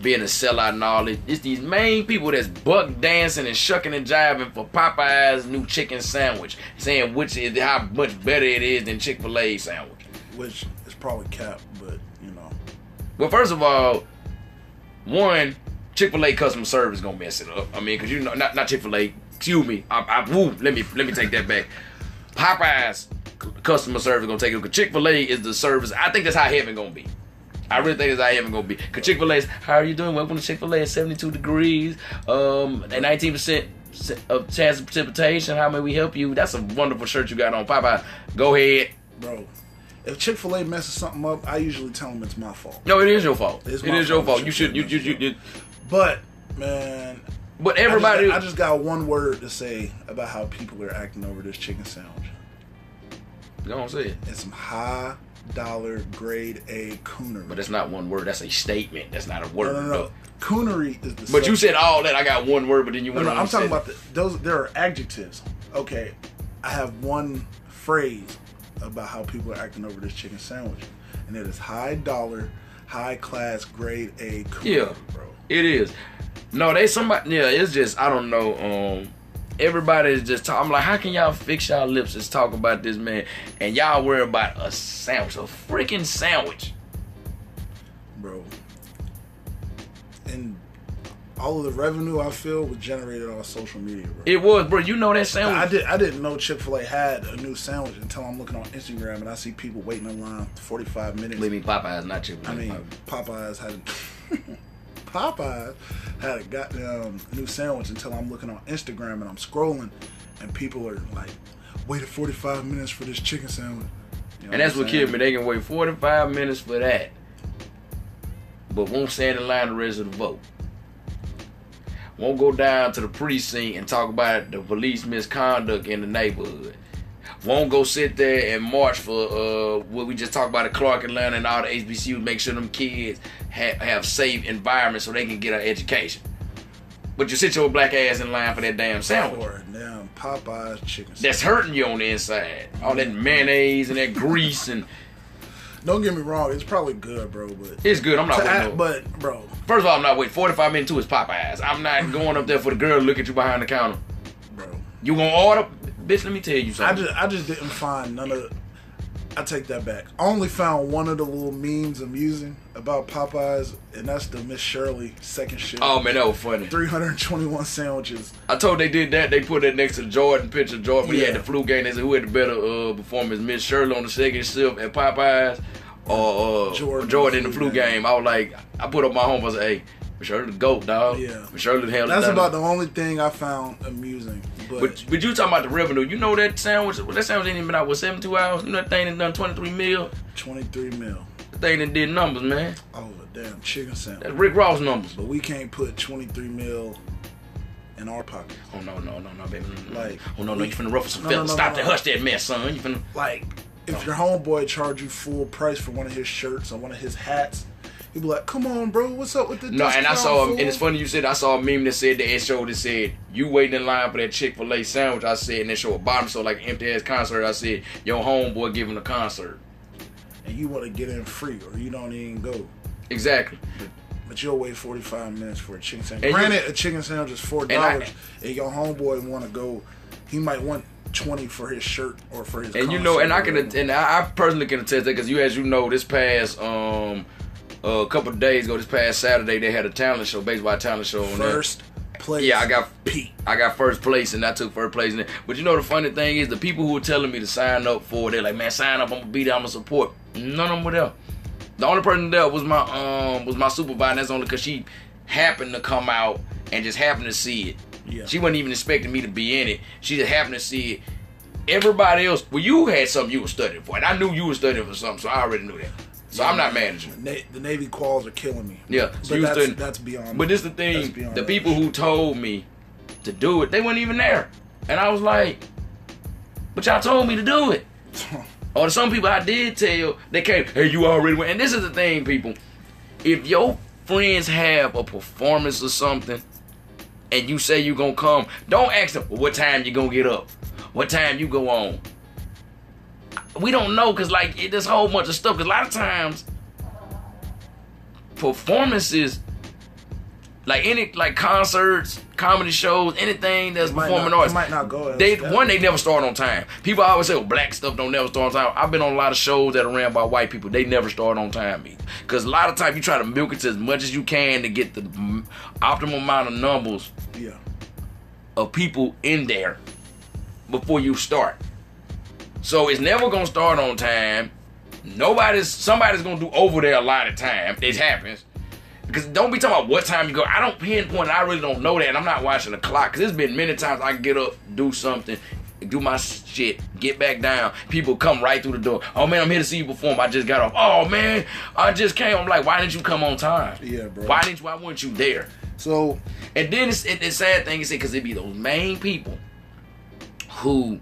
being a sellout and all it, it's these main people that's buck dancing and shucking and jiving for Popeye's new chicken sandwich, saying which is how much better it is than Chick Fil A sandwich. Which is probably Cap, but you know. Well, first of all, one Chick Fil A customer service gonna mess it up. I mean, cause you know, not not Chick Fil A. Excuse me. I, I woo. Let me let me take that back. Popeyes customer service gonna take it. Cause Chick Fil A is the service. I think that's how heaven gonna be. I really think how heaven gonna be. Cause Chick Fil A is how are you doing? Welcome to Chick Fil A. It's seventy two degrees. Um, and nineteen percent of chance of precipitation. How may we help you? That's a wonderful shirt you got on Popeye. Go ahead. Bro, if Chick fil A messes something up, I usually tell them it's my fault. No, it is your fault. It's It is your fault. fault. You should. You you you. you But, man, but I just everybody. got- I just got one word to say about how people are acting over this chicken sandwich. Go on, say it. It's some high dollar grade A coonery. But that's not one word. That's a statement. That's not a no, word. no, no. Coonery is the. But you said all that. I got one word, but then you No, went no, on. I'm talking about the, those. There are adjectives. Okay, I have one phrase about how people are acting over this chicken sandwich, and it is high dollar, high class, grade A. Coonery, Yeah. bro. It is. No, they somebody. Yeah, it's just I don't know. Um, everybody is just. Talk, I'm like, how can y'all fix y'all lips and talk about this man, and y'all worry about a sandwich, a freaking sandwich. bro. And all of the revenue I feel was generated on social media, bro. It was, bro. You know that sandwich. I did. I didn't know Chick Fil A had a new sandwich until I'm looking on Instagram and I see people waiting in line for 45 minutes. Believe me, Popeyes not Chick I mean, Popeyes had Popeyes had a goddamn new sandwich until I'm looking on Instagram and I'm scrolling, and people are like, waited 45 minutes for this chicken sandwich. You know And that's what killed me. They can wait 45 minutes for that, but won't stand in line the rest of the vote. won't go down to the precinct and talk about the police misconduct in the neighborhood. Won't go sit there and march for uh, what we just talked about at Clark Atlanta and all the HBCUs, make sure them kids have, have safe environments so they can get an education. But you sit your black ass in line for that damn sandwich. Or damn Popeyes chicken. sandwich. That's hurting you on the inside. All that mayonnaise and that grease and Don't get me wrong, it's probably good, bro. But it's good. I'm not waiting. but bro, First of all, I'm not waiting. 45 minutes to is Popeyes. I'm not going up there for the girl to look at you behind the counter. bro, You gonna order? Bitch, let me tell you I something. just I just didn't find none of. I take that back. I only found one of the little memes amusing about Popeyes, and that's the Miss Shirley second shift. oh man, that was funny. 321 sandwiches. I told they did that. They put that next to the Jordan picture. Jordan, when he had the flu game, they said who had the better uh, performance, Miss Shirley on the second shift at Popeyes or uh, Jordan Jordan, in the the flu game. game. I was like, I put up my home. I said, hey, Miss Shirley the goat, dog. Yeah. Miss Shirley held it That's about the only thing I found amusing. But, But but you talking about the revenue? You know that sandwich? That sandwich ain't even been out with seventy two hours. You know that thing that done twenty three mil. 23 mil. The thing that did numbers, man. Oh, damn chicken sandwich. That's Rick Ross numbers. But we can't put 23 mil in our pocket. Oh no no no no baby. No, no. Like, oh no no, you finna ruffle some No, no, feathers. no, Stop no, that, no. hush that mess, son. You finna. Like, if your homeboy charge you full price for one of his shirts or one of his hats, he'd be like, "Come on, bro, what's up with the No, and I saw, fool?" and it's funny you said I saw a meme that said that it showed that said you waiting in line for that Chick Fil A sandwich. I said, and it showed a bottom so like empty ass concert. I said your homeboy giving a concert. and you want to get in free or you don't even go. Exactly. But you'll wait 45 minutes for a chicken sandwich. And you- Granted, a chicken sandwich is $4. And I- and your homeboy want to go, he might want 20 for his shirt or for his And you know, and I can, and I, I personally can attest that because you, as you know, this past um a couple of days ago, this past Saturday, they had a talent show, baseball talent show. On there. First place. Yeah, I got Pete. I got first place and I took first place it. But you know the funny thing is the people who were telling me to sign up for it, they're like, man, sign up, I'm gonna be there, I'm gonna support. None of them were there. The only person there was my um was my supervisor. and That's only because she happened to come out and just happened to see it. Yeah. She wasn't even expecting me to be in it. She just happened to see it. Everybody else, well, you had something you were studying for, and I knew you were studying for something, so I already knew that. So I'm not managing. Na- the Navy quals are killing me. Yeah, But so that's, that's beyond. But this is the thing, the people who told me to do it, they weren't even there. And I was like, but y'all told me to do it. Or some people I did tell, they came, hey, you already went. And this is the thing, people. If your friends have a performance or something, and you say you gonna come, don't ask them, well, what time you gonna get up? What time you go on? We don't know, cause like it, a whole bunch of stuff. Cause a lot of times, performances like any like concerts, comedy shows, anything that's might performing not- arts. might not go They that. one they never start on time. People always say, "Well, black stuff don't never start on time." I've been on a lot of shows that are ran by white people. They never start on time either. Because a lot of times you try to milk it to as much as you can to get the optimal amount of numbers Yeah. of people in there before you start. So it's never gonna start on time. Nobody's somebody's gonna do over there a lot of time. It happens. Because don't be talking about what time you go. I don't pinpoint. I really don't know that. And I'm not watching the clock. Because there's been many times I get up, do something, do my shit, get back down. People come right through the door. Oh man, I'm here to see you perform. I just got off. Oh man, I just came. I'm like, why didn't you come on time? Yeah, bro. Why didn't you? Why weren't you there? So And then it's, it, the sad thing is because it'd be those main people who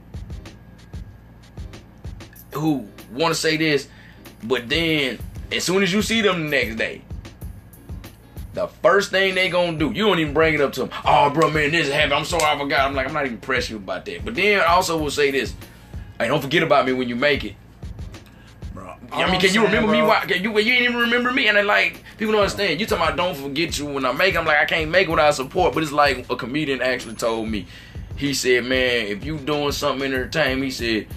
who want to say this, but then as soon as you see them the next day, the first thing they gonna do, you don't even bring it up to them. Oh, bro, man, this happened. I'm sorry, I forgot. I'm like, I'm not even pressing you about that. But then I also will say this: Hey, don't forget about me when you make it. bro. I mean, can you remember me? Why, can you, you ain't even remember me? And then, like, people don't understand. You talking about don't forget you when I make it. I'm like, I can't make without support. But it's like a comedian actually told me. He said, man, if you doing something in entertainment, he said,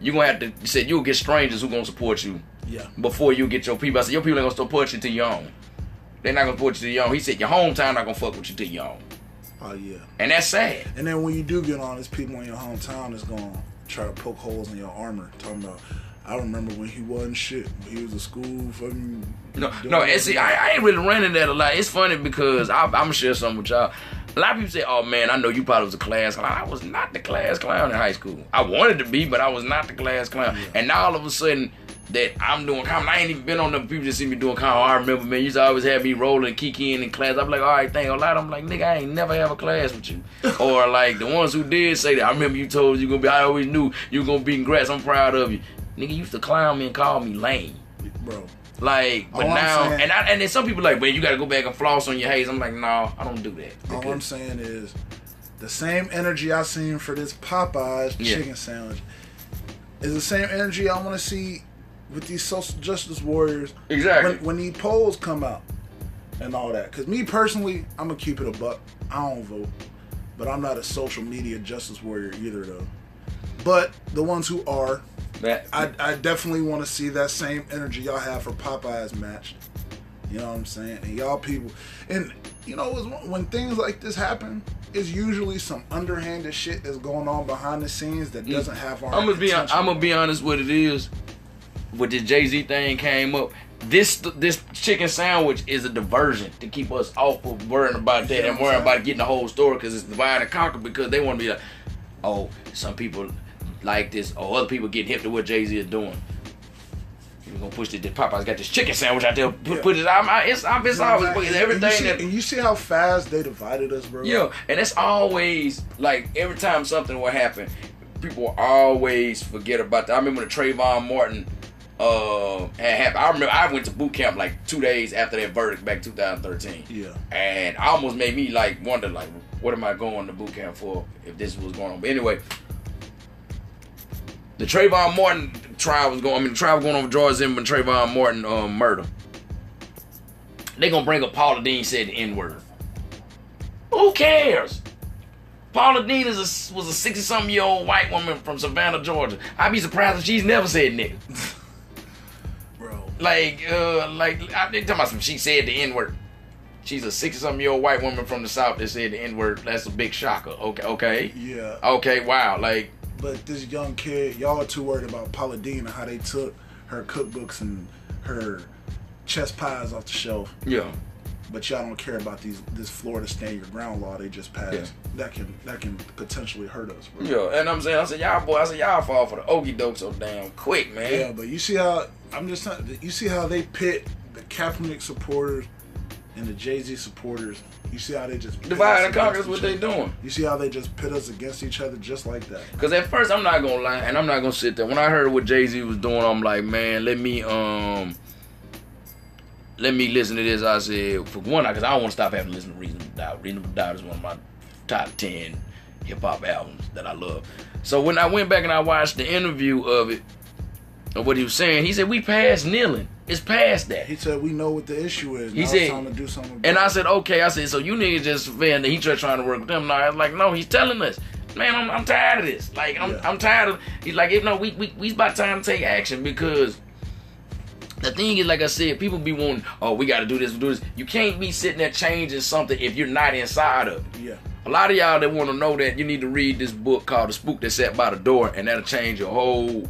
you gonna have to, he said, you'll get strangers who gonna support you Yeah. before you get your people. I said, your people ain't gonna support you till you own. They're not gonna support you till you own. He said, your hometown not gonna fuck with you till you own. Oh yeah. And that's sad. And then when you do get on, there's people in your hometown that's gonna try to poke holes in your armor. Talking about, I remember when he wasn't shit. When he was a school fucking. No, no, and see. I, I ain't really running that a lot. It's funny because I, I'm gonna share something with y'all. A lot of people say, "Oh man, I know you probably was a class clown." I was not the class clown in high school. I wanted to be, but I was not the class clown. And now all of a sudden, that I'm doing comedy. I ain't even been on them. People just see me doing comedy. I remember, man, you used to always have me rolling, kicking in class. I'm like, all right, thank a lot. I'm like, nigga, I ain't never have a class with you. or like the ones who did say that. I remember you told you gonna be. I always knew you gonna be in grass. I'm proud of you. Nigga used to clown me and call me lame. bro. Like, but All now, and I, and then some people like, man, you gotta go back and floss on your haze. I'm like, no, I don't do that. All I'm saying is, the same energy I seen for this Popeyes Yeah. chicken sandwich is the same energy I want to see with these social justice warriors Exactly. when, when these polls come out and all that. Because me personally, I'm gonna keep it a buck. I don't vote, but I'm not a social media justice warrior either, though. But the ones who are, that, I, I definitely want to see that same energy y'all have for Popeyes matched. You know what I'm saying? And y'all people, and you know, when things like this happen, it's usually some underhanded shit that's going on behind the scenes that mm. doesn't have our. I'm gonna be. I'm gonna be honest. What it is, with the Jay Z thing came up. This this chicken sandwich is a diversion to keep us off of worrying about that and worrying about getting the whole story because it's divide and conquer because they want to be like, oh, some people like this, or other people getting hip to what Jay Z is doing. We're gonna push this. Popeyes got this chicken sandwich out there. Put, Yeah. put it. I'm, I- it's, I'm, it's always saying? And everything you see, that and you see how fast they divided us, bro. yeah, and it's always like every time something will happen, people always forget about that. I remember when the Trayvon Martin uh had happened. I remember I went to boot camp like two days after that verdict back 2013. Yeah. And I almost made me like wonder like what am I going to boot camp for if this was going on. But anyway, the Trayvon Martin trial was going I mean the trial was going with George Zimmerman Trayvon Martin um, murder. They gonna bring up Paula Deen said the N-word. Who cares? Paula Deen is a, was a 60 something year old white woman from Savannah, Georgia. I'd be surprised if she's never said nigga. bro. Like, uh, like, I think talking about some, she said the N word. She's a 60 something year old white woman from the South that said the N word. That's a big shocker. Okay, okay. Yeah. Okay, wow. Like, But this young kid, y'all are too worried about Paula Deen and how they took her cookbooks and her chess pies off the shelf. yeah. But y'all don't care about these this Florida stand your ground law they just passed. Yeah. That can that can potentially hurt us, bro. Yeah, and I'm saying, I said, y'all boy, I said, y'all fall for the okie doke so damn quick, man. Yeah, but you see how I'm just not, you see how they pit the Kaepernick supporters and the Jay Z supporters. You see how they just Divide and conquer is what they doing. You see how they just pit us against each other just like that. Cause at first I'm not gonna lie, and I'm not gonna sit there. When I heard what Jay Z was doing, I'm like, man, let me um, let me listen to this. I said, for one, because I don't want to stop having to listen to Reasonable Doubt. Reasonable Doubt is one of my top ten hip hop albums that I love. So when I went back and I watched the interview of it, of what he was saying, he said we passed kneeling. It's past that. He said we know what the issue is. He now said- it's time to do something. About And I said, okay. I said, so you niggas just fan that he just trying to work with them. No, I was like, no, he's telling us, man, I'm, I'm tired of this. Like, I'm, Yeah. I'm tired of. He's like, if no, we we we's about time to take action because the thing is, like I said, people be wanting, oh, we got to do this, do this. You can't be sitting there changing something if you're not inside of it. yeah. A lot of y'all that want to know that you need to read this book called The Spook That Sat by the Door, and that'll change your whole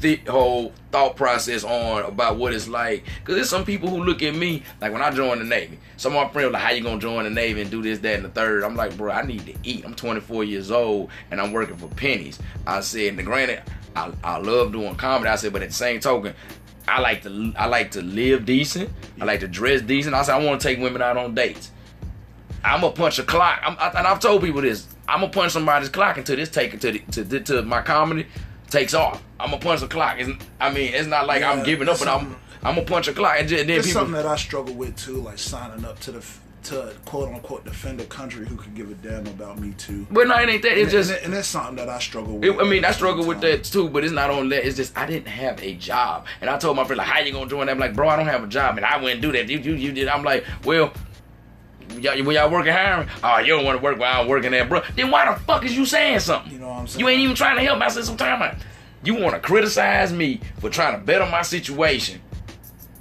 th- whole thought process on about what it's like. Cause there's some people who look at me like when I joined the Navy. Some of my friends like, how you gonna join the Navy and do this, that, and the third? I'm like, bro, I need to eat. I'm 24 years old and I'm working for pennies. I said, and granted, I, I love doing comedy. I said, but at the same token. I like to I like to live decent. I like to dress decent. I said I want to take women out on dates. I'm gonna punch a clock. I'm, I, and I've told people this. I'm gonna punch somebody's clock until this take to the, to the, to my comedy takes off. I'm gonna punch the clock. It's, I mean, it's not like I'm giving up, but I'm I'm gonna punch a clock and, ju- and then It's people. something that I struggle with too, like signing up to the to quote unquote defend a country who could give a damn about me too. But no, it ain't that. It's And, just. and, and that's something that I struggle with. It, I mean, I struggle with that too, but it's not on that. It's just I didn't have a job, and I told my friend like, "How you gonna join?" that? I'm like, "Bro, I don't have a job, and I wouldn't do that." You, you, you did. I'm like, "Well, y'all, when y'all working hiring, oh, you don't want to work while I'm working there, bro. Then why the fuck is you saying something? You know what I'm saying? You ain't even trying to help me. I said some time out. You want to criticize me for trying to better my situation,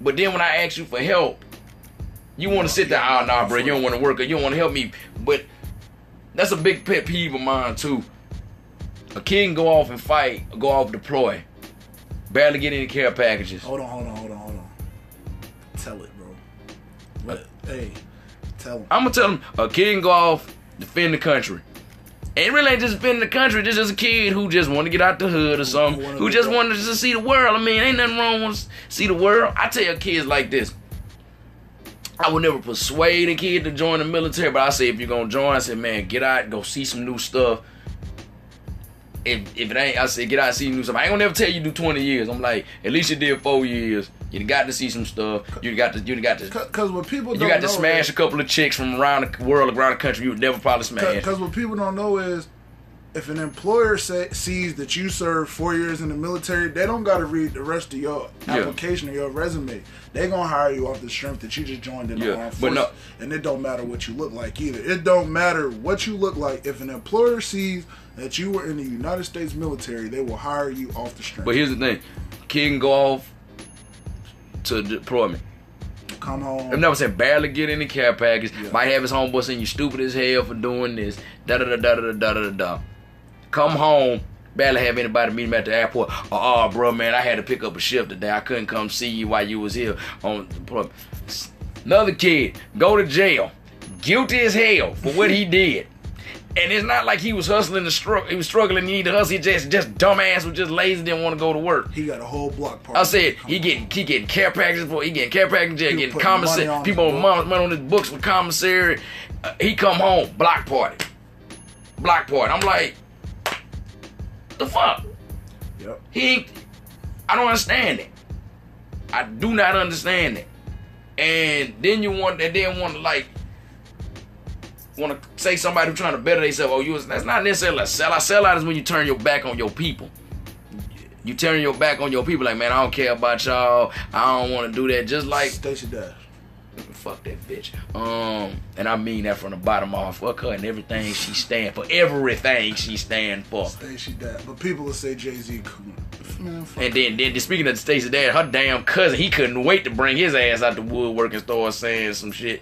but then when I ask you for help, you want to sit there. Oh, nah, bro, you don't want to work or you don't want to help me. But that's a big pet peeve of mine too. A kid can go off and fight, go off deploy, barely get any care packages. Hold on, hold on, hold on, hold on. Tell it, bro. What? Hey, tell him. I'm gonna tell him a kid can go off, defend the country, And it really ain't just been in the country. This is a kid who just want to get out the hood or something. Who just wanted to see the world. I mean, ain't nothing wrong with see the world. I tell kids like this. I would never persuade a kid to join the military, but I say if you're gonna join, I say, man, get out, go see some new stuff. If, if it ain't, I say get out and see new stuff. I ain't gonna never tell you do 20 years. I'm like, at least you did four years. You got to see some stuff. You got to, you got to, Because what people you got to smash is- a couple of chicks from around the world, around the country. You would never probably smash. Because what people don't know is, if an employer say, sees that you served four years in the military, they don't got to read the rest of your Yeah. application or your resume. They gonna hire you off the strength that you just joined in the Yeah, armed but forces, no- and it don't matter what you look like either. It don't matter what you look like. If an employer sees that you were in the United States military, they will hire you off the strength. But here's the thing, kid can go off to deployment. Come home. I'm never saying barely get any care package. Yeah. Might have his homeboy saying you stupid as hell for doing this. Da da da da da da da da. Come home. Barely have anybody meet him at the airport. Uh, uh, oh, oh, bro, man, I had to pick up a shift today. I couldn't come see you while you was here on deployment. Another kid go to jail, guilty as hell for what he did. And it's not like he was hustling the struggle. He was struggling. He needed to hustle. He just, just dumbass was just lazy. Didn't want to go to work. he got a whole block party. I said he getting he getting care packages for he getting care packages, People getting commissary people his on book. money, on his books with commissary. Uh, he come home block party, block party. I'm like, the fuck? Yep. He. I don't understand it. I do not understand it. And then you want and then want to like want to say somebody who's trying to better themselves. Oh, you that's not necessarily a sellout. Sellout is when you turn your back on your people. You turn your back on your people. Like man, I don't care about y'all. I don't want to do that. Just like Stacey Dash. fuck that bitch. Um, and I mean that from the bottom off. Fuck her and everything she stand for. Everything she stand for. Stacey Dash. But people will say Jay Z. Man, And then, then speaking of Stacey Dash, her damn cousin, he couldn't wait to bring his ass out the woodwork and start saying some shit.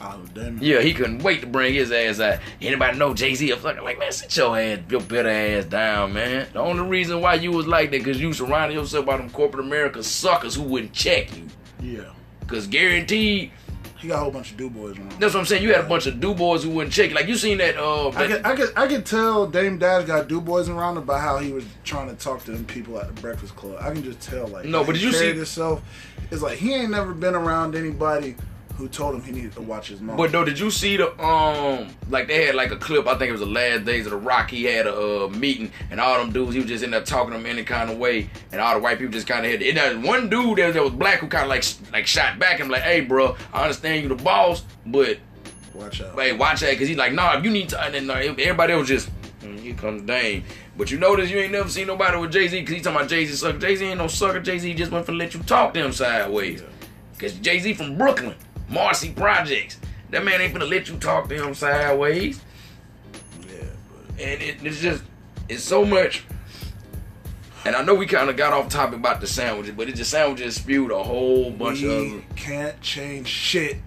Oh, damn. Yeah, he couldn't wait to bring his ass out. Anybody know Jay Z like man, sit your ass, your bitter ass down, man. The only reason why you was like that because you surrounded yourself by them corporate America suckers who wouldn't check you. Yeah. Cause guaranteed, He got a whole bunch of do boys around. that's what I'm saying. You had a bunch of do boys who wouldn't check you. Like you seen that? Uh, I that- could, I could, I could tell Dame Dash got Du Bois around about how he was trying to talk to them people at the Breakfast Club. I can just tell, like, No, but did you see- Himself, it's like he ain't never been around anybody who told him he needed to watch his mouth. But though, did you see the um like they had like a clip? I think it was the last days of the Rock. He had a uh, meeting, and all them dudes he was just in there talking to them any kind of way, and all the white people just kind of had. And there was one dude that, that was black who kind of like like shot back and like, "Hey, bro, I understand you the boss, but watch out. hey, watch that, cause he's like, nah, if you need to." And then uh, everybody else just. "Mm, Here comes Dame. But you notice you ain't never seen nobody with Jay Z because he talking about Jay Z sucker. Jay Z ain't no sucker. Jay Z just went for let you talk to him sideways. Cause Jay Z from Brooklyn, Marcy Projects. That man ain't gonna let you talk to him sideways. Yeah, but And it, it's just, it's so much. And I know we kind of got off topic about the sandwiches, but it just sandwiches spewed a whole bunch we of. We can't change shit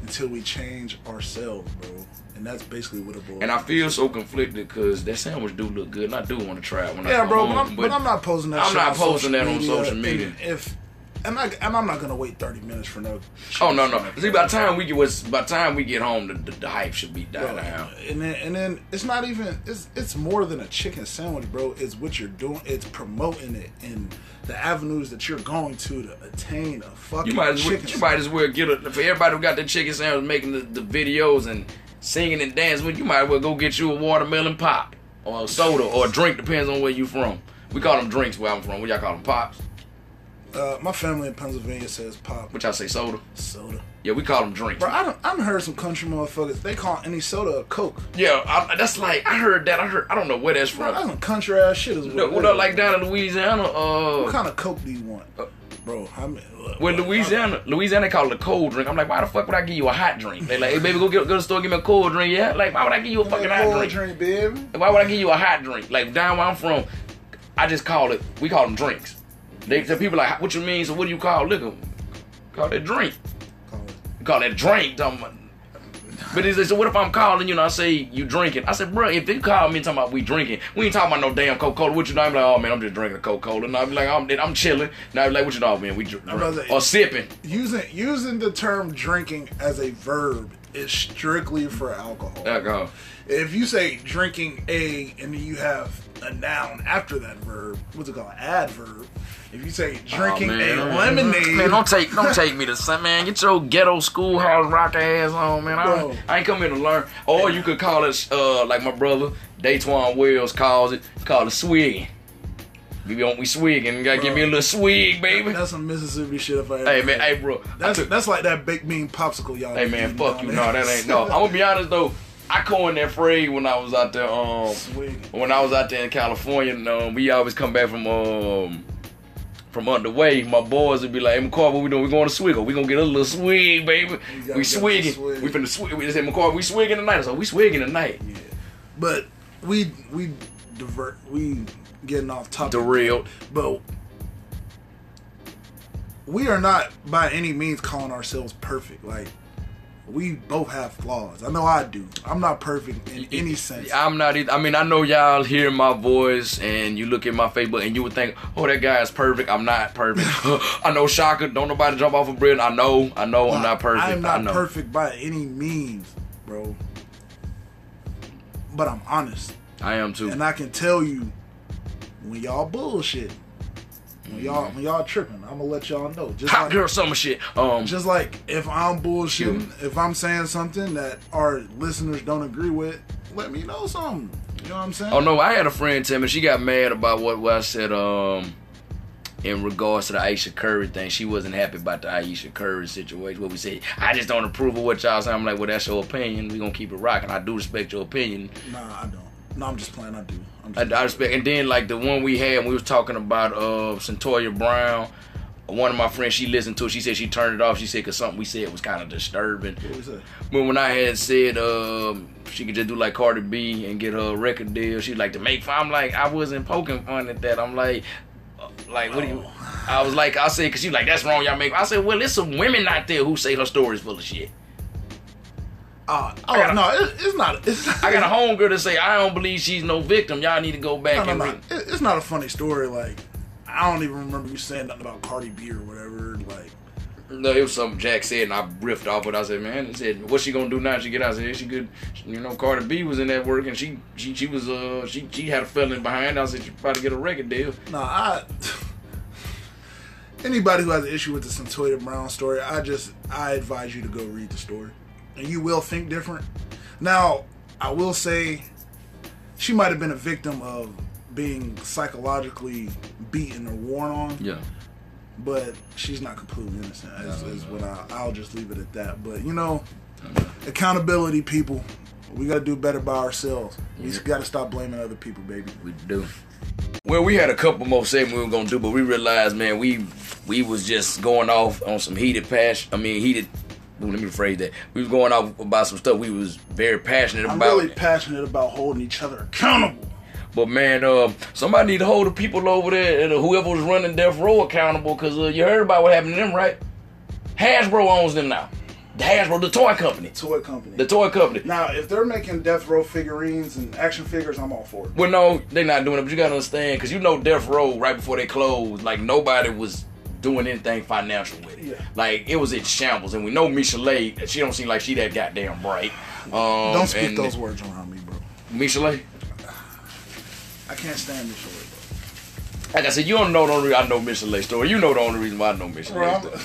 until we change ourselves, bro. And that's basically what it boils. And I feel so conflicted because that sandwich do look good, and I do want to try it when I Yeah, come bro, home. but I'm, but I'm not posting that. I'm not posting that on social media. If and, I, and I'm not gonna wait 30 minutes for no. Oh no no! See, by the time we get was by the time we get home, the, the, the hype should be died down. And then and then it's not even it's it's more than a chicken sandwich, bro. It's what you're doing. It's promoting it and the avenues that you're going to to attain a fucking You might as well, you might as well get a for everybody who got the chicken sandwich making the, the videos and singing and dancing. You might as well go get you a watermelon pop or a soda or a drink, depends on where you from. We call them drinks where I'm from. What y'all call them pops? Uh, my family in Pennsylvania says pop Which I say soda. soda. Yeah, we call them drinks. Bro, I don't. I've heard some country motherfuckers. They call any soda a Coke. Yeah, I, that's like I heard that. I heard I don't know where that's Bro, that's from. some country ass shit. Is what, No, is. like down in Louisiana? Uh, What kind of Coke do you want, Uh, bro? I mean, look, Well, look, Louisiana, Louisiana, they call it a cold drink. I'm like, why the fuck would I give you a hot drink? They like, hey, baby, go get go to the store, give me a cold drink. Yeah, like, why would I give you a fucking hot drink? drink, baby. Why would I give you a hot drink? Like down where I'm from, I just call it. We call them drinks. They tell people like, what you mean? So what do you call liquor? Call it drink. Call call that drink. But is so what if I'm calling you and I say you drinking? I said, bro, if you call me talking about we drinking, we ain't talking about no damn Coca Cola. What you know? I'm like, oh man, I'm just drinking a Coca Cola. And I'm like, I'm, I'm chilling. Now I'm like, what you know, man? We drink brother, or sipping. Using using the term drinking as a verb is strictly for alcohol. Alcohol. If you say drinking a and you have a noun after that verb, what's it called? Adverb. If you say drinking Oh, man. a lemonade, Man, don't take don't take me to some man. Get your ghetto schoolhouse rock ass on, man. I, Bro. I ain't come here to learn. Or you could call it uh like my brother Daytwan Wells calls it, call it swigging. We don't we swigging. You gotta give me a little swig, baby. that's some Mississippi shit. If I ever Hey man, hey bro. That's took- that's like that baked bean popsicle y'all. Hey man, fuck you. No, that ain't no. I'm gonna be honest though. I coined that phrase when I was out there. Um, when I was out there in California, and, um, we always come back from um from underway. My boys would be like, "Hey, McCall, what we doing? We going to swiggle. We gonna get a little swig, baby. We swigging. swig. We finna swig. We just said, McCall, we swigging tonight. So we swigging tonight. Yeah, but we we divert. We getting off topic. The real. but we are not by any means calling ourselves perfect. Like we both have flaws. I know I do. I'm not perfect in any sense. I'm not. Either, I mean, I know y'all hear my voice and you look at my Facebook and you would think, "Oh, that guy is perfect." I'm not perfect. I know Shaka. Don't nobody jump off a bridge. I know. I know. I'm not perfect. I'm not perfect by any means, bro. But I'm honest, I am too. and I can tell you when y'all bullshit, when y'all when y'all tripping, I'm gonna let y'all know. Just Hot like, girl summer shit. Um, Just like if I'm bullshitting, if I'm saying something that our listeners don't agree with, let me know something. You know what I'm saying? oh no, I had a friend tell me she got mad about what, what I said. Um, in regards to the Ayesha Curry thing, she wasn't happy about the Ayesha Curry situation. What we said, I just don't approve of what y'all saying. I'm like, well, that's your opinion. We gonna keep it rocking. I do respect your opinion. Nah, I don't. No, I'm just playing. I do. I'm I, respect. And then like the one we had, we was talking about uh Cyntoia Brown. One of my friends, she listened to it. She said she turned it off. She said because something we said was kind of disturbing. what was that? But when I had said um, she could just do like Cardi B and get her record deal, she like to make fun. I'm like, I wasn't poking fun at that. I'm like, uh, like what do you? I was like, I said, cause she like that's wrong. Y'all make. I said, well, there's some women out there who say her story's full of shit. Uh, oh a- no, it, it's not. It's, I got a homegirl to say I don't believe she's no victim. Y'all need to go back No, no, and no. read. It, it's not a funny story. Like I don't even remember you saying nothing about Cardi B or whatever. Like No, it was something Jack said, and I riffed off it. I said, "Man, I said, what's she gonna do now? She get out? I said, she could, you know, Cardi B was in that work, and she, she, she was, uh, she, she had a felony behind. I said, she to get a record deal. no, I. Anybody who has an issue with the Cyntoia Brown story, I just I advise you to go read the story, and you will think different. Now, I will say, she might have been a victim of being psychologically beaten or worn on. Yeah, but she's not completely innocent. Is, is what I, I'll just leave it at that. But you know, accountability, people. We got to do better by ourselves. We got to stop blaming other people, baby. we do. Well, we had a couple more segments we were gonna do, but we realized, man, we we was just going off on some heated passion. I mean, heated. Let me rephrase that. We was going off about some stuff we was very passionate about. I'm about. really passionate about holding each other accountable. But man, um, somebody need to hold the people over there, and whoever was running Death Row accountable, cause uh, you heard about what happened to them, right? Hasbro owns them now. The Hasbro, the toy company, Toy company. the toy company. now, if they're making Death Row figurines and action figures, I'm all for it. Well, no, they're not doing it, but you gotta understand, cause you know Death Row right before they closed, like nobody was doing anything financial with it. Yeah. Like it was in shambles, and we know Michel'le, she don't seem like she that goddamn bright. Um, Don't speak and those words around me, bro. Michel'le. I can't stand this shit, Like I said, you don't know the only reason I know Michel'le story. You know the only reason why I know Michel'le bro. story. Bro,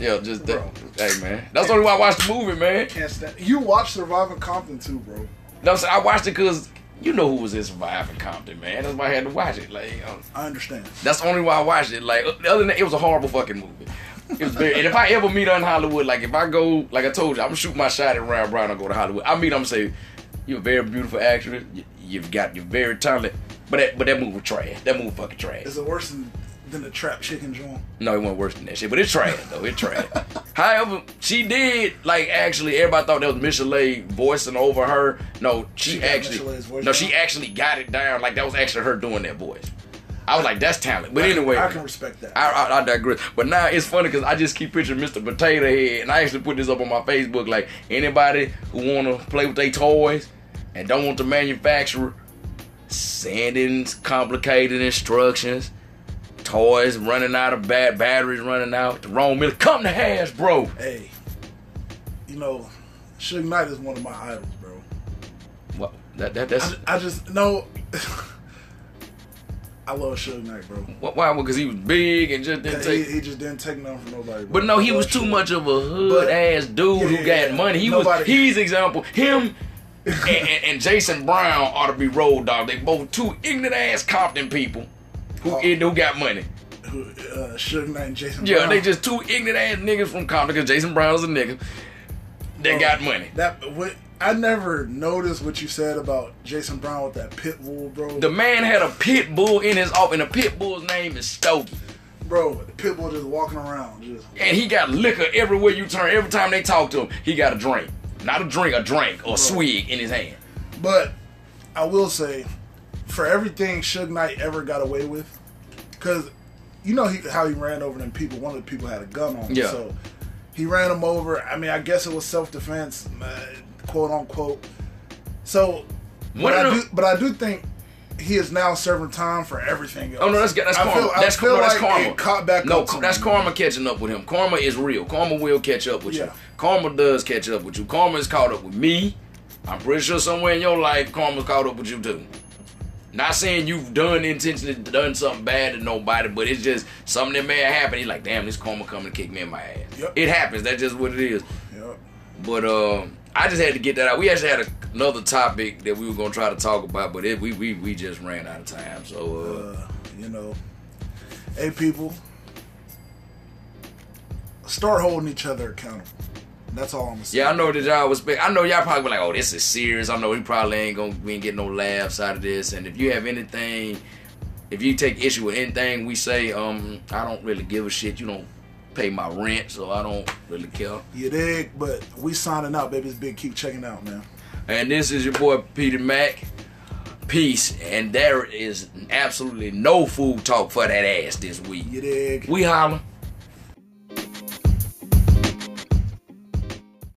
Yeah, just that. Bro. Hey, man. That's the only why I watched the movie, man. Can't stand. You watch Surviving Compton too, bro. No, so I watched it because you know who was in Surviving Compton, man. That's why I had to watch it. Like, uh, I understand. that's the only why I watched it. Like, other than that, it was a horrible fucking movie. It was very, and if I ever meet her in Hollywood, like if I go, like I told you, I'm gonna shoot my shot at Rhyon Brown and go to Hollywood. I meet him and say, "You're a very beautiful actress. You, you've got, you're very talented." But that, but that movie was trash. That movie fucking trash. Is it worse than, than the trap chicken joint? No, it wasn't worse than that shit, but it's trash though. It's trash. However, she did like actually. Everybody thought that was Michel'le voicing over her. No, she, She actually. No, down? she actually got it down. Like that was actually her doing that voice. I was like, that's talent. But anyway, I can respect that. I, I, I digress. But now it's funny because I just keep picturing Mr. Potato Head, and I actually put this up on my Facebook. Like anybody who want to play with their toys and don't want the manufacturer sending complicated instructions, toys running out of bad batteries running out, the wrong middle. Come to Hasbro. hey, you know, Suge Knight is one of my idols, bro. What? That, that that's I, I just no. I love Suge Knight, bro. what, why? Because he was big and just didn't He, take. he just didn't take nothing from nobody. Bro. But no, he was too Suge. much of a hood But- ass dude Yeah, who yeah, got money. He was nobody- he's example. Him and, and, and Jason Brown ought to be road dog. They both two ignorant ass Compton people who Oh. who got money. Who, uh, Suge Knight and Jason. Yeah, Brown. they just two ignorant ass niggas from Compton because Jason Brown's a nigga that Bro, got money. That what I never noticed what you said about Jason Brown with that pit bull, bro. The man had a pit bull in his office, and the pit bull's name is Stokey. bro, the pit bull just walking around, just And he got liquor everywhere you turn. Every time they talk to him, he got a drink. Not a drink, a drink or swig in his hand. But I will say, for everything Suge Knight ever got away with, because you know he, how he ran over them people. One of the people had a gun on him, Yeah. so he ran them over. I mean, I guess it was self defense, uh, quote unquote. So, but I do, but I do think he is now serving time for everything. Else. Oh no, that's that's I karma. feel- that's, feel no, that's like karma. caught back no, that's karma catching up with him. Karma is real. Karma will catch up with you. Karma does catch up with you. Karma is caught up with me. I'm pretty sure somewhere in your life, karma's caught up with you too. Not saying you've done intentionally done something bad to nobody, but it's just something that may have happened. He's like, damn, this karma coming to kick me in my ass. Yep. It happens. That's just what it is. Yep. But um, I just had to get that out. We actually had a, another topic that we were gonna try to talk about, but it, we we we just ran out of time. So uh, uh, you know, hey people, start holding each other accountable. That's all I'm gonna say. yeah, I know that y'all was. I know y'all probably be like, oh, this is serious. I know we probably ain't gonna we ain't get no laughs out of this. And if you have anything, if you take issue with anything we say, um, I don't really give a shit. You don't pay my rent, so I don't really care. You dig? But we signing out, baby. It's big. Keep checking out, man. And this is your boy Peter Mack. Peace. And there is absolutely no food talk for that ass this week. You dig? We holler.